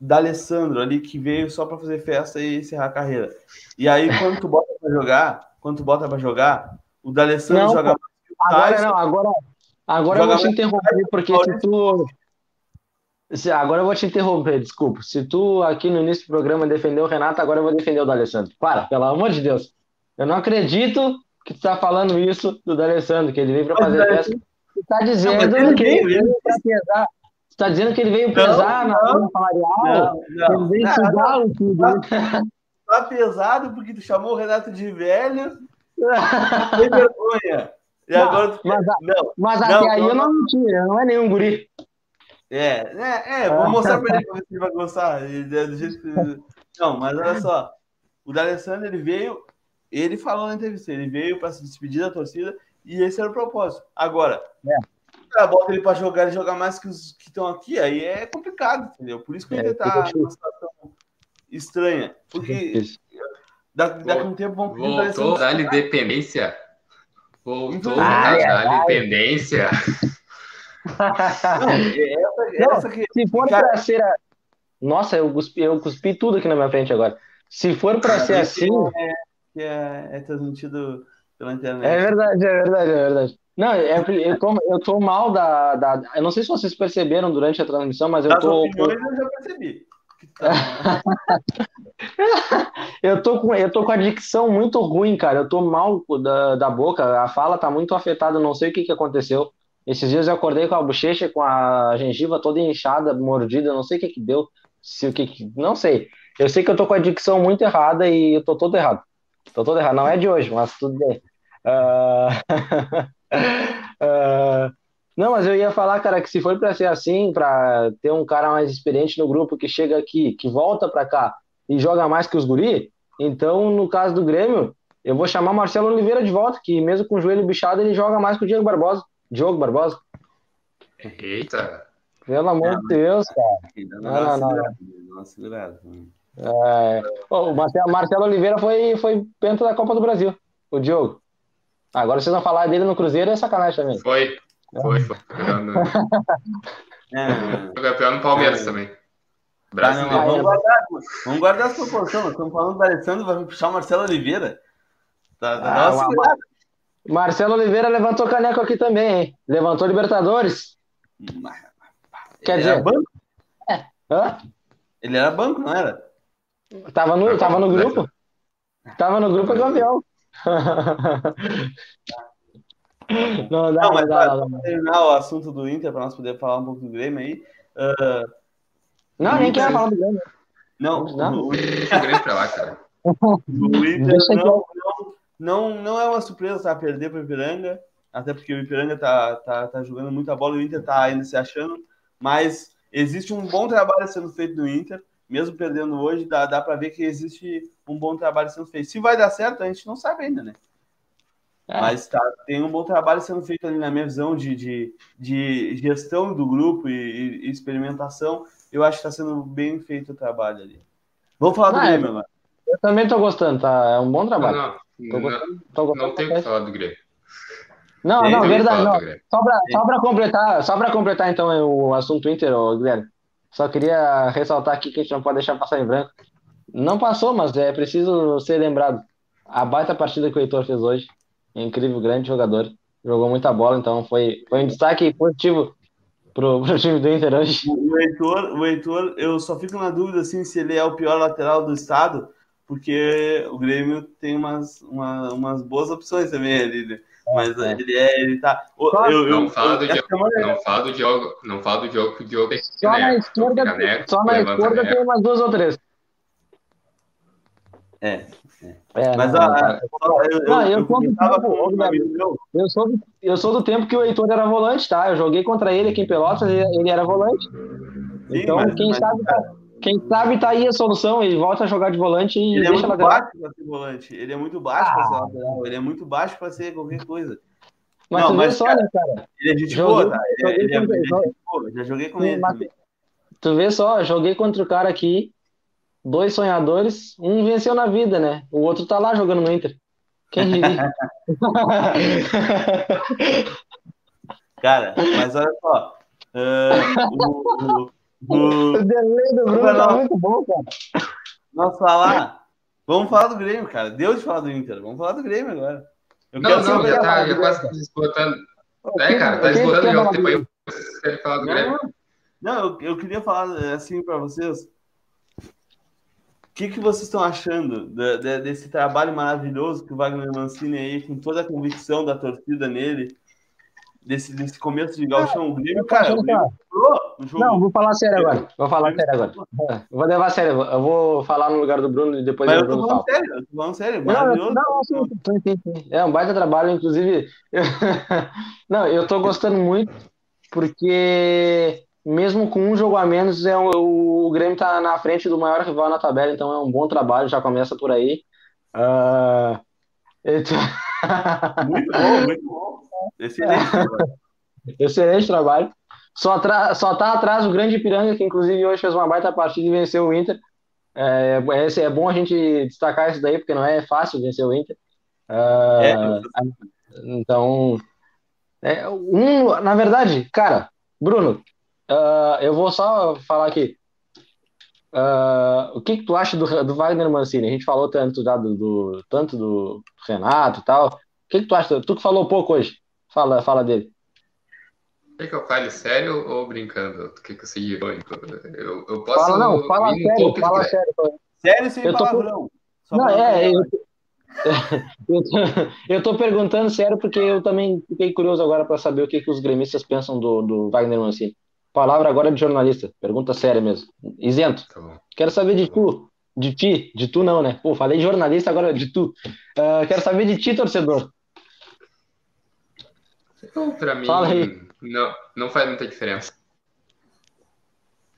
D'Alessandro ali, que veio só para fazer festa e encerrar a carreira. E aí, quando tu bota pra jogar, quando tu bota pra jogar, o D'Alessandro não, joga Agora não, agora, agora eu vou te interromper, porque se tu. Agora eu vou te interromper, desculpa. Se tu aqui no início do programa defendeu o Renato, agora eu vou defender o D'Alessandro. Para, pelo amor de Deus. Eu não acredito que tu tá falando isso do D'Alessandro, que ele veio para fazer festa. Tu tá dizendo não, que ele veio para pesar. Tu tá dizendo que ele veio pesar não, na não, salarial? Não, ele veio sugar o tudo. Tá, tá pesado porque tu chamou o Renato de velho. Tem vergonha. E agora, mas, não, mas até aí eu não tinha, não é nenhum guri. É, é, é, vou mostrar pra ele se ele vai gostar. Do jeito que... Não, mas olha só. O D'Alessandro, ele veio, ele falou na entrevista, ele veio para se despedir da torcida e esse era o propósito. Agora, é. o cara bota ele para jogar e jogar mais que os que estão aqui, aí é complicado, entendeu? Por isso que ele é, tá numa situação estranha. Porque daqui, daqui a um tempo vão pedir Voltou a dar-lhe dependência. Voltou a dar-lhe dependência. Não, essa, essa que, se for cara... para ser a... Nossa, eu cuspi, eu cuspi tudo aqui na minha frente agora. Se for para ser assim. É, é, é, transmitido pela internet. É verdade, é verdade, é verdade. Não, é, eu, tô, eu tô mal da, da. Eu não sei se vocês perceberam durante a transmissão, mas eu das tô. Opiniões, eu já percebi. eu, tô com, eu tô com a dicção muito ruim, cara. Eu tô mal da, da boca, a fala tá muito afetada, não sei o que, que aconteceu. Esses dias eu acordei com a bochecha, com a gengiva toda inchada, mordida, não sei o que que deu, se o que, que não sei. Eu sei que eu tô com a dicção muito errada e eu tô todo errado. Tô todo errado. Não é de hoje, mas tudo bem. Uh... uh... Não, mas eu ia falar, cara, que se for para ser assim, para ter um cara mais experiente no grupo que chega aqui, que volta para cá e joga mais que os guri, então no caso do Grêmio, eu vou chamar Marcelo Oliveira de volta, que mesmo com o joelho bichado ele joga mais que o Diego Barbosa. Diogo Barbosa. Eita! Pelo amor de Deus, cara. Não, não, não. É, o Marcelo, Marcelo Oliveira foi, foi penta da Copa do Brasil, o Diogo. Agora vocês vão falar dele no Cruzeiro é sacanagem também. Foi, foi, foi. É. Foi campeão no Palmeiras é. também. Brasil. Ah, vamos, guardar, vamos guardar as proporções. Nós estamos falando do Alessandro, vai puxar o Marcelo Oliveira. Tá, tá ah, uma, Marcelo Oliveira levantou caneco aqui também, hein? Levantou Libertadores. Quer Ele dizer. banco? É. Hã? Ele era banco, não era? Tava no, tava no grupo. Tava no grupo campeão. não, não, mas para terminar o assunto do Inter, para nós poder falar um pouco do Grêmio aí. Uh, não, nem quero falar do Grêmio. Não, não. o Inter pra lá, cara. O Inter não, não, não, não é uma surpresa tá, perder para o Ipiranga, até porque o Ipiranga tá, tá, tá jogando muita bola, o Inter tá ainda se achando, mas existe um bom trabalho sendo feito no Inter mesmo perdendo hoje, dá, dá para ver que existe um bom trabalho sendo feito. Se vai dar certo, a gente não sabe ainda, né? É. Mas tá, tem um bom trabalho sendo feito ali na minha visão de, de, de gestão do grupo e, e experimentação. Eu acho que está sendo bem feito o trabalho ali. Vamos falar do ah, Grêmio agora. Eu também tô gostando, tá? É um bom trabalho. Não, Tô não, gostando, tô gostando não tem o que falar do Grêmio. Não, não, verdade, não. Só pra completar, só completar então o assunto Inter, Guilherme. Só queria ressaltar aqui que a gente não pode deixar passar em branco. Não passou, mas é preciso ser lembrado. A baita partida que o Heitor fez hoje. Incrível, grande jogador. Jogou muita bola, então foi, foi um destaque positivo pro, pro time do Inter hoje. O Heitor, o Heitor, eu só fico na dúvida assim, se ele é o pior lateral do estado, porque o Grêmio tem umas, uma- umas boas opções também ali, né? Mas É. ele é, ele tá. eu, eu, Não fala do Diogo, semana- não fala do Diogo, não fala do Diogo, que o Diogo tem Só na esquerda, caneco, só na esquerda tem umas duas ou três. É. É, Mas não, a, não, a- eu, sou, do- eu sou do tempo que o Heitor era volante, tá? Eu joguei contra ele aqui em Pelotas, ele, ele era volante. Sim, então, mas- quem, mas, sabe, tá, quem sabe tá aí a solução. Ele volta a jogar de volante e Ele é deixa muito lateral. baixo para ser volante. Ele é muito baixo para ser lateral. Ele é muito baixo para ser qualquer coisa. Mas Não, tu mas, vê só, cara, né, cara? Ele é gente boa, tá? Ele, é- ele é, com- ele é boa. Já joguei com ele. Tu vê só, joguei contra o cara aqui, dois sonhadores, um venceu na vida, né? O outro tá lá jogando no Inter. Quem diria? Cara, mas olha só. ah, o, o, o, o delay do Bruno tá muito bom, cara. nós falar. Vamos falar do Grêmio, cara. Deu de falar do Inter. Vamos falar do Grêmio agora. Eu Não, quero não, saber. já tá, já do quase esgotando. É, cara, tá esgotando o jogo. falar do Depois vocês querem falar do Grêmio. Não, não eu, eu queria falar assim para vocês. O que, que vocês estão achando da- da- desse trabalho maravilhoso que o Wagner Mancini aí, com toda a convicção da torcida nele, desse, desse começo de galchão, o Grêmio, cara, o Grêmio jogo. Não, vou falar sério agora. Vou falar sério agora. Eu vou levar a sério. Eu vou falar no lugar do Bruno e depois Mas eu tô falando fala. sério, eu tô falando sério, Não, não, sim, sim, sim, sim. É um baita trabalho, inclusive. eu- Não, eu tô gostando muito, porque mesmo com um jogo a menos, é o, o Grêmio tá na frente do maior rival na tabela, então é um bom trabalho, já começa por aí. Ah, então- Muito bom, muito bom. Excelente. trabalho. Excelente trabalho. Só, atra- só tá atrás o Grande Ipiranga, que inclusive hoje fez uma baita partida e venceu o Inter. É, esse é bom a gente destacar isso daí, porque não é fácil vencer o Inter. Ah, É, Então, é, um, na verdade, cara, Bruno, ah, eu vou só falar aqui. Ah, o que que tu acha do, do Wagner Mancini? A gente falou tanto do, do- tanto do Renato e tal. O que que tu acha? Tu que falou pouco hoje. Fala, fala dele. Quer que eu fale sério ou brincando? O que que eu sei irônico? Eu, eu posso Fala, não, fala sério, fala sério. Sério sem Eu tô- palavrão. Só Não, é, eu, eu, tô, eu tô perguntando sério porque eu também fiquei curioso agora para saber o que, que os gremistas pensam do, do Wagner Mancini. Palavra agora de jornalista, pergunta séria mesmo. Isento, Tá quero saber de tu, de ti, de tu não, né? Pô, falei jornalista, agora de tu. Ah, quero saber de ti, torcedor. Então, pra mim, Fala aí. não, não faz muita diferença.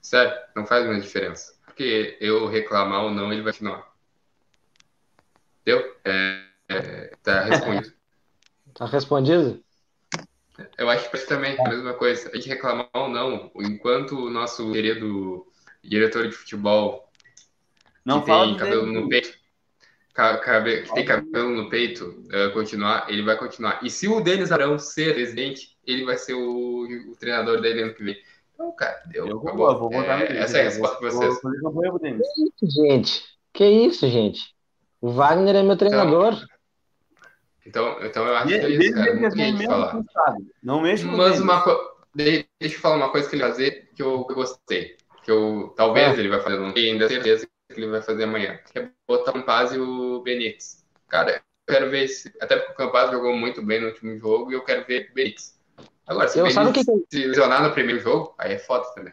Sério, não faz muita diferença. Porque eu reclamar ou não, ele vai continuar. Entendeu? É, é, tá respondido. Tá respondido? Eu acho que praticamente a mesma coisa. A gente reclamar ou não, enquanto o nosso querido diretor de futebol Não que fala tem cabelo Grêmio. no peito, cabe- que tem cabelo no peito, eh, continuar, ele vai continuar. E se o Denis Arão ser presidente, ele vai ser o, o treinador dele ano que vem. Então, cara, deu, Eu vou, vou votar no É, essa é a resposta pra Vou- vocês. Vou. Que isso, gente? Que isso, gente? O Wagner é meu treinador. Então, então eu acho que é isso, cara. que Não ele tem o que menos falar. Não com Mas uma coisa. Deixa eu falar uma coisa que ele vai fazer que eu, que eu gostei. Que eu. Talvez Ah. ele vai fazer, não tenho ainda certeza que ele vai fazer amanhã. Que é botar o Campaz e o Benítez. Cara, eu quero ver esse. Até porque o Campaz jogou muito bem no último jogo e eu quero ver o Benítez. Agora, se Eu, sabe o que Benítez que eu- se lesionar no primeiro jogo, aí é foda também.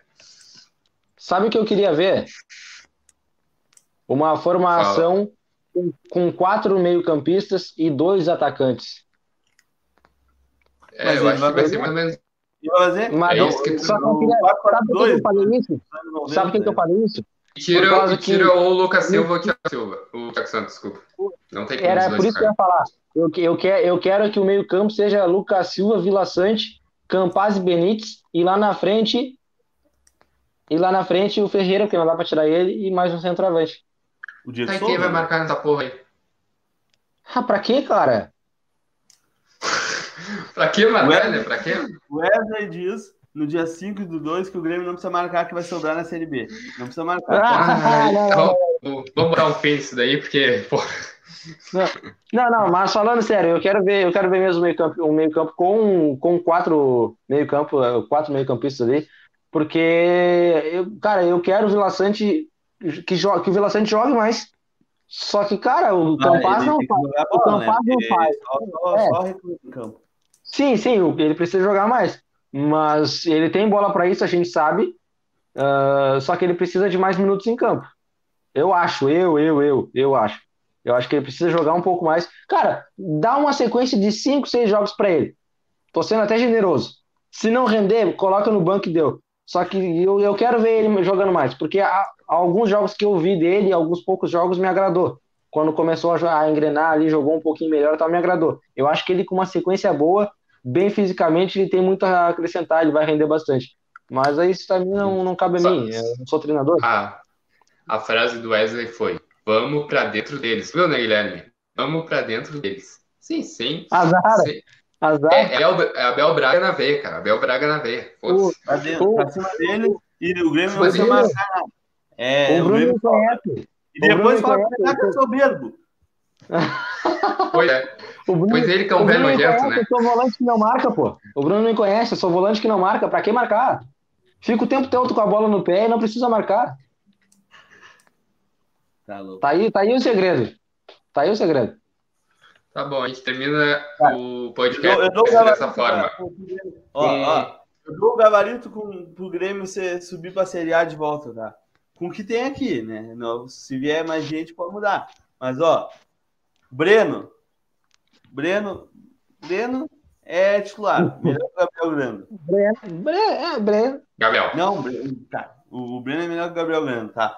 Sabe o que eu queria ver? Uma formação com, com quatro meio-campistas e dois atacantes. É, Mas eu acho que vai ser mais ou menos. E vai fazer? Mas É isso que- só que eu queria. 4-4-2, Sabe por que eu falei isso? anos 90, Sabe por que eu né? falei isso? Tira, e que- tira o Lucas Silva ou o Thiago Silva. O Thiago Santos, desculpa. Não tem como Era por isso que eu ia falar. Eu, que- eu, quero, eu quero que o meio-campo seja Lucas Silva, Vila Sante, Campaz e Benítez, e lá na frente. E lá na frente o Ferreira, porque não dá pra tirar ele, e mais um centroavante. O Diego Tá, Souza, quem vai marcar nessa porra aí? Ah, pra quê, cara? Pra que Ué? né? Pra quê? O Wesley diz no dia 5 do 2 que o Grêmio não precisa marcar que vai sobrar na Série B. Não precisa marcar. Ah, não, não, então, vamos botar um fim nisso daí, porque, pô, Não, não, mas falando sério, eu quero ver, eu quero ver mesmo meio campo, um meio campo com, com quatro meio campo, eh, quatro meio campistas ali, porque eu, cara, eu quero o Vila Sante que jogue, que o Vila Sante jogue mais. Só que, cara, o Ah, Campaz ele não faz. o bola, né? Campaz não faz. Só, só, É. só campo. Sim, sim, o- ele precisa jogar mais. Mas ele tem bola para isso, a gente sabe. Ah, só que ele precisa de mais minutos em campo. Eu acho, eu, eu, eu, eu acho. Eu acho que ele precisa jogar um pouco mais. Cara, dá uma sequência de 5, 6 jogos para ele. Tô sendo até generoso. Se não render, coloca no banco e deu. Só que eu, eu quero ver ele jogando mais, porque há, alguns jogos que eu vi dele, alguns poucos jogos me agradou. Quando começou a, a engrenar ali, jogou um pouquinho melhor, tal, me agradou. Eu acho que ele com uma sequência boa, bem fisicamente, ele tem muito a acrescentar, ele vai render bastante. Mas aí isso também não, não cabe a Só- mim, eu não sou treinador. a, a frase do Wesley foi: Vamos pra dentro deles. Viu, né, Guilherme? Vamos pra dentro deles. Sim, sim. Azar, sim. azar. É, é, Abel, é Abel Braga na veia, cara. Abel Braga na veia. Foda-se. Pra, dentro, pra cima dele e o Grêmio Mas precisa ele- marcar nada. É, o o Bruno Grêmio. E o depois fala que o é soberbo. Pois é. O Bruno, Pois ele que é um o velho nojento, né? eu sou volante que não marca, pô. O Bruno me conhece, eu sou volante que não marca. Pra que marcar? Fica o tempo todo com a bola no pé e não precisa marcar. Tá louco. Tá aí, tá aí o segredo. Tá aí o segredo. Tá bom, a gente termina o Eu, podcast eu dou o dessa gabarito forma. Ó, ó, eu dou o gabarito com, pro Grêmio ser, subir pra Série A de volta, tá? Com o que tem aqui, né? Se vier mais gente, pode mudar. Mas, ó, Breno. Breno. Breno é titular. Melhor que o Gabriel Grando. Breno, Breno, é, Breno. Gabriel, Não, Breno, tá. O o Breno é melhor que o Gabriel Grando, tá?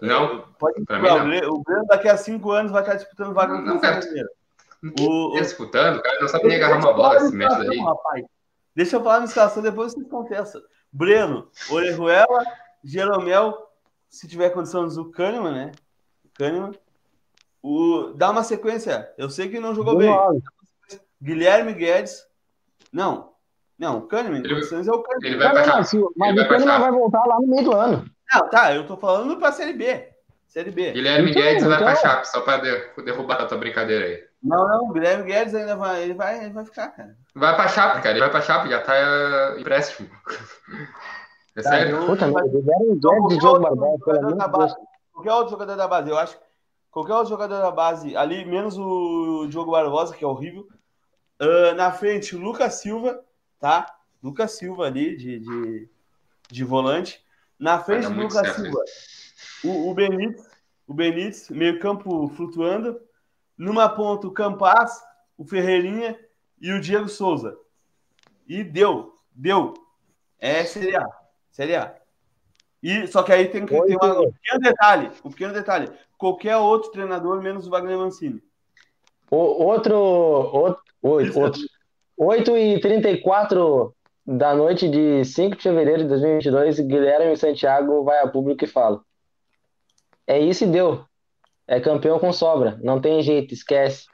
não. Pode Pra mim, O Breno- O Breno daqui a cinco anos vai estar disputando vaga Não, no não, cara. Brasileira. Ninguém O- tá o- escutando, o cara não sabe nem agarrar uma bola esse método aí. rapaz. Deixa eu falar na escalação, depois vocês contestam. Breno, Orejuela, Jeromel, se tiver condições, o Kahneman, né? Kahneman. O... Dá uma sequência. Eu sei que não jogou bem. Guilherme Guedes. Não. Não, o Kahneman, em Ele- é o Kahneman. Ele vai Não, pra não, cá. mas se- mas Ele o Kahneman vai voltar lá no meio do ano. Não, tá, eu tô falando pra Série B. Série B. Guilherme Então, Guedes vai pra então. Chape, só pra de- derrubar a tua brincadeira aí. Não, não, o Guilherme Guedes ainda vai, ele vai, ele vai ficar, cara. Vai pra Chape, cara. Ele vai pra Chape, já tá eh, empréstimo. É Tá, sério? Puta merda, Guilherme Guedes de Deus. base, qualquer outro jogador da base, eu acho. Qualquer outro jogador da base, ali, menos o Diogo Barbosa, que é horrível. Ah, na frente, o Lucas Silva, tá? Lucas Silva ali, de, de, de volante. Na frente muito Lucas certo Silva, o, o Benítez, o Benítez, meio campo flutuando. Numa ponta, o Campas, o Ferreirinha e o Diego Souza. E deu, deu. É Série A. Série A. E, só que aí tem ter uma- um pequeno detalhe. Um pequeno detalhe. Qualquer outro treinador, menos o Wagner Mancini. O- outro, outro, oito, Isso. outro. 8 e 34 da noite de 5 de fevereiro de 2022, Guilherme Santiago vai a público e fala: É isso e deu. É campeão com sobra. Não tem jeito, esquece.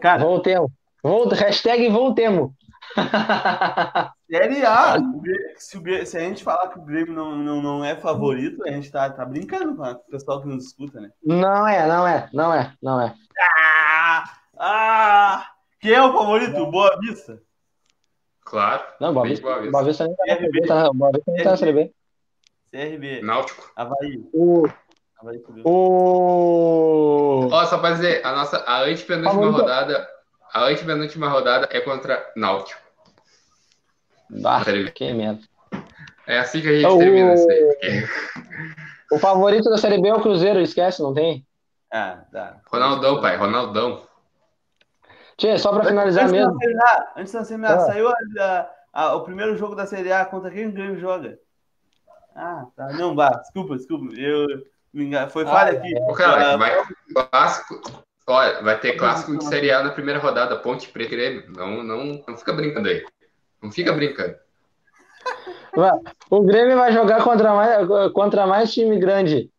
Cara, Voltemos. Volta, hashtag voltemos. Série A. Grêmio- Se, o se a gente falar que o Grêmio não, não, não é favorito, a gente tá, tá brincando com o pessoal que nos escuta, né? Não é, não é, não é, não é. Ah! Ah! Quem é o favorito? Boa Vista. Claro. Não, Boa Vista, Boa Vista. Boa Vista nem tá na tá? Boa Vista nem tá na Série B. CRB. Náutico. Havaí. O, Havaí o... Ó, só pra dizer, a nossa a antepenúltima rodada, a antepenúltima rodada é contra Náutico. Ah, que merda. É assim que a gente O- termina isso aí. porque O favorito da Série B é o Cruzeiro, esquece, não tem? Ah, tá. Ronaldão, pai, Ronaldão. Tchê, só pra finalizar antes mesmo. A, antes da Série A, Ah. saiu a- a- a- o primeiro jogo da Série A contra quem o Grêmio joga? Ah, tá. Não, vá. Desculpa, desculpa. Eu me engan... Foi falha Ah, aqui. O cara, Ah, vai clássico. Olha, vai ter clássico de Série A na primeira rodada, Ponte Preta e Grêmio. Não, não, não fica brincando aí. Não fica brincando. O Grêmio vai jogar contra mais, contra mais time grande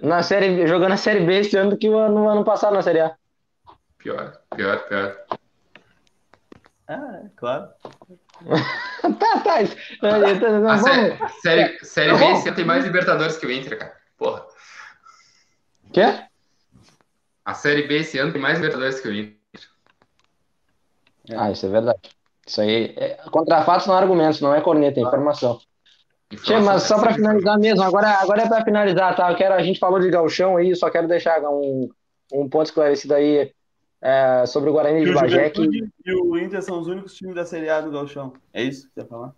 na série, jogando na Série B esse ano do que o ano, no ano passado na Série A. Pior, pior, pior. Ah, é, claro. tá, tá. A vamos- série, série, série Tá B ano tem mais Libertadores que o Inter, cara. Porra. Quê? A Série B esse ano tem mais Libertadores que o Inter. Ah, isso é verdade. Isso aí. É, contra fatos não há argumentos, não é corneta, é informação. Tchê, mas só para finalizar mesmo, agora, agora é para finalizar, tá? Eu quero, a gente falou de gauchão aí, só quero deixar um, um ponto esclarecido aí é, sobre o Guarani Que de o Bagé, que e o Inter são os únicos times da Série A do Galchão. É isso que você ia falar?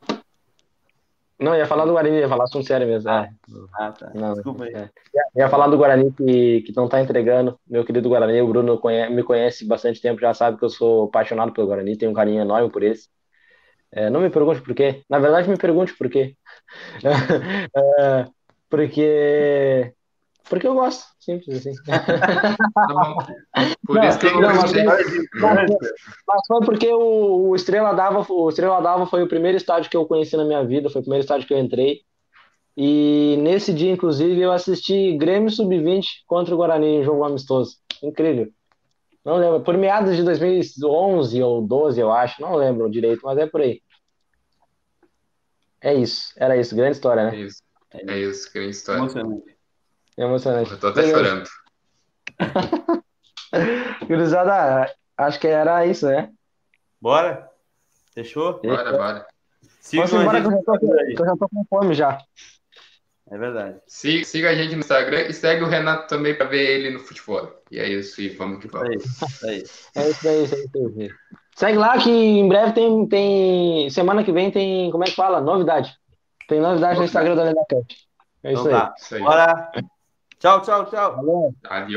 Não, ia falar do Guarani, ia falar assunto sério mesmo. É. Ah, tá. Não, Desculpa aí. é. Ia falar do Guarani que, que não tá entregando. Meu querido Guarani, o Bruno me conhece bastante tempo, já sabe que eu sou apaixonado pelo Guarani, tenho um carinho enorme por esse. É, não me pergunte por quê. Na verdade, me pergunte por quê. É, porque. Porque eu gosto, simples assim. Por Não, isso que eu não, não, mas gostei. Mas foi porque o, o Estrela d'Ava, o Estrela d'Ava foi o primeiro estádio que eu conheci na minha vida, foi o primeiro estádio que eu entrei. E nesse dia, inclusive, eu assisti Grêmio Sub-20 contra o Guarani em jogo amistoso. Incrível. Não lembro, por meados de 2011 ou 12, eu acho, não lembro direito, mas é por aí. É isso, era isso, grande história, É né? isso. É isso, grande história. Emocionante. Emocionante. Eu tô até chorando. Gurizada, acho que era isso, né? Bora? Fechou? Bora, bora. Sigam Vamos embora que eu já tô, que eu já tô com fome já. É verdade. Siga, siga a gente no Instagram e segue o Renato também pra ver ele no futebol. E é isso, e vamos que Isso vamos. aí. Isso. É isso aí, isso aí, isso aí. Segue lá que em breve tem, tem. Semana que vem tem. Como é que fala? Novidade. Tem novidade no Instagram da Lenda Cat. É isso Então aí. tá. Isso aí. Bora. Tchau, tchau, tchau. Valeu. Adiós.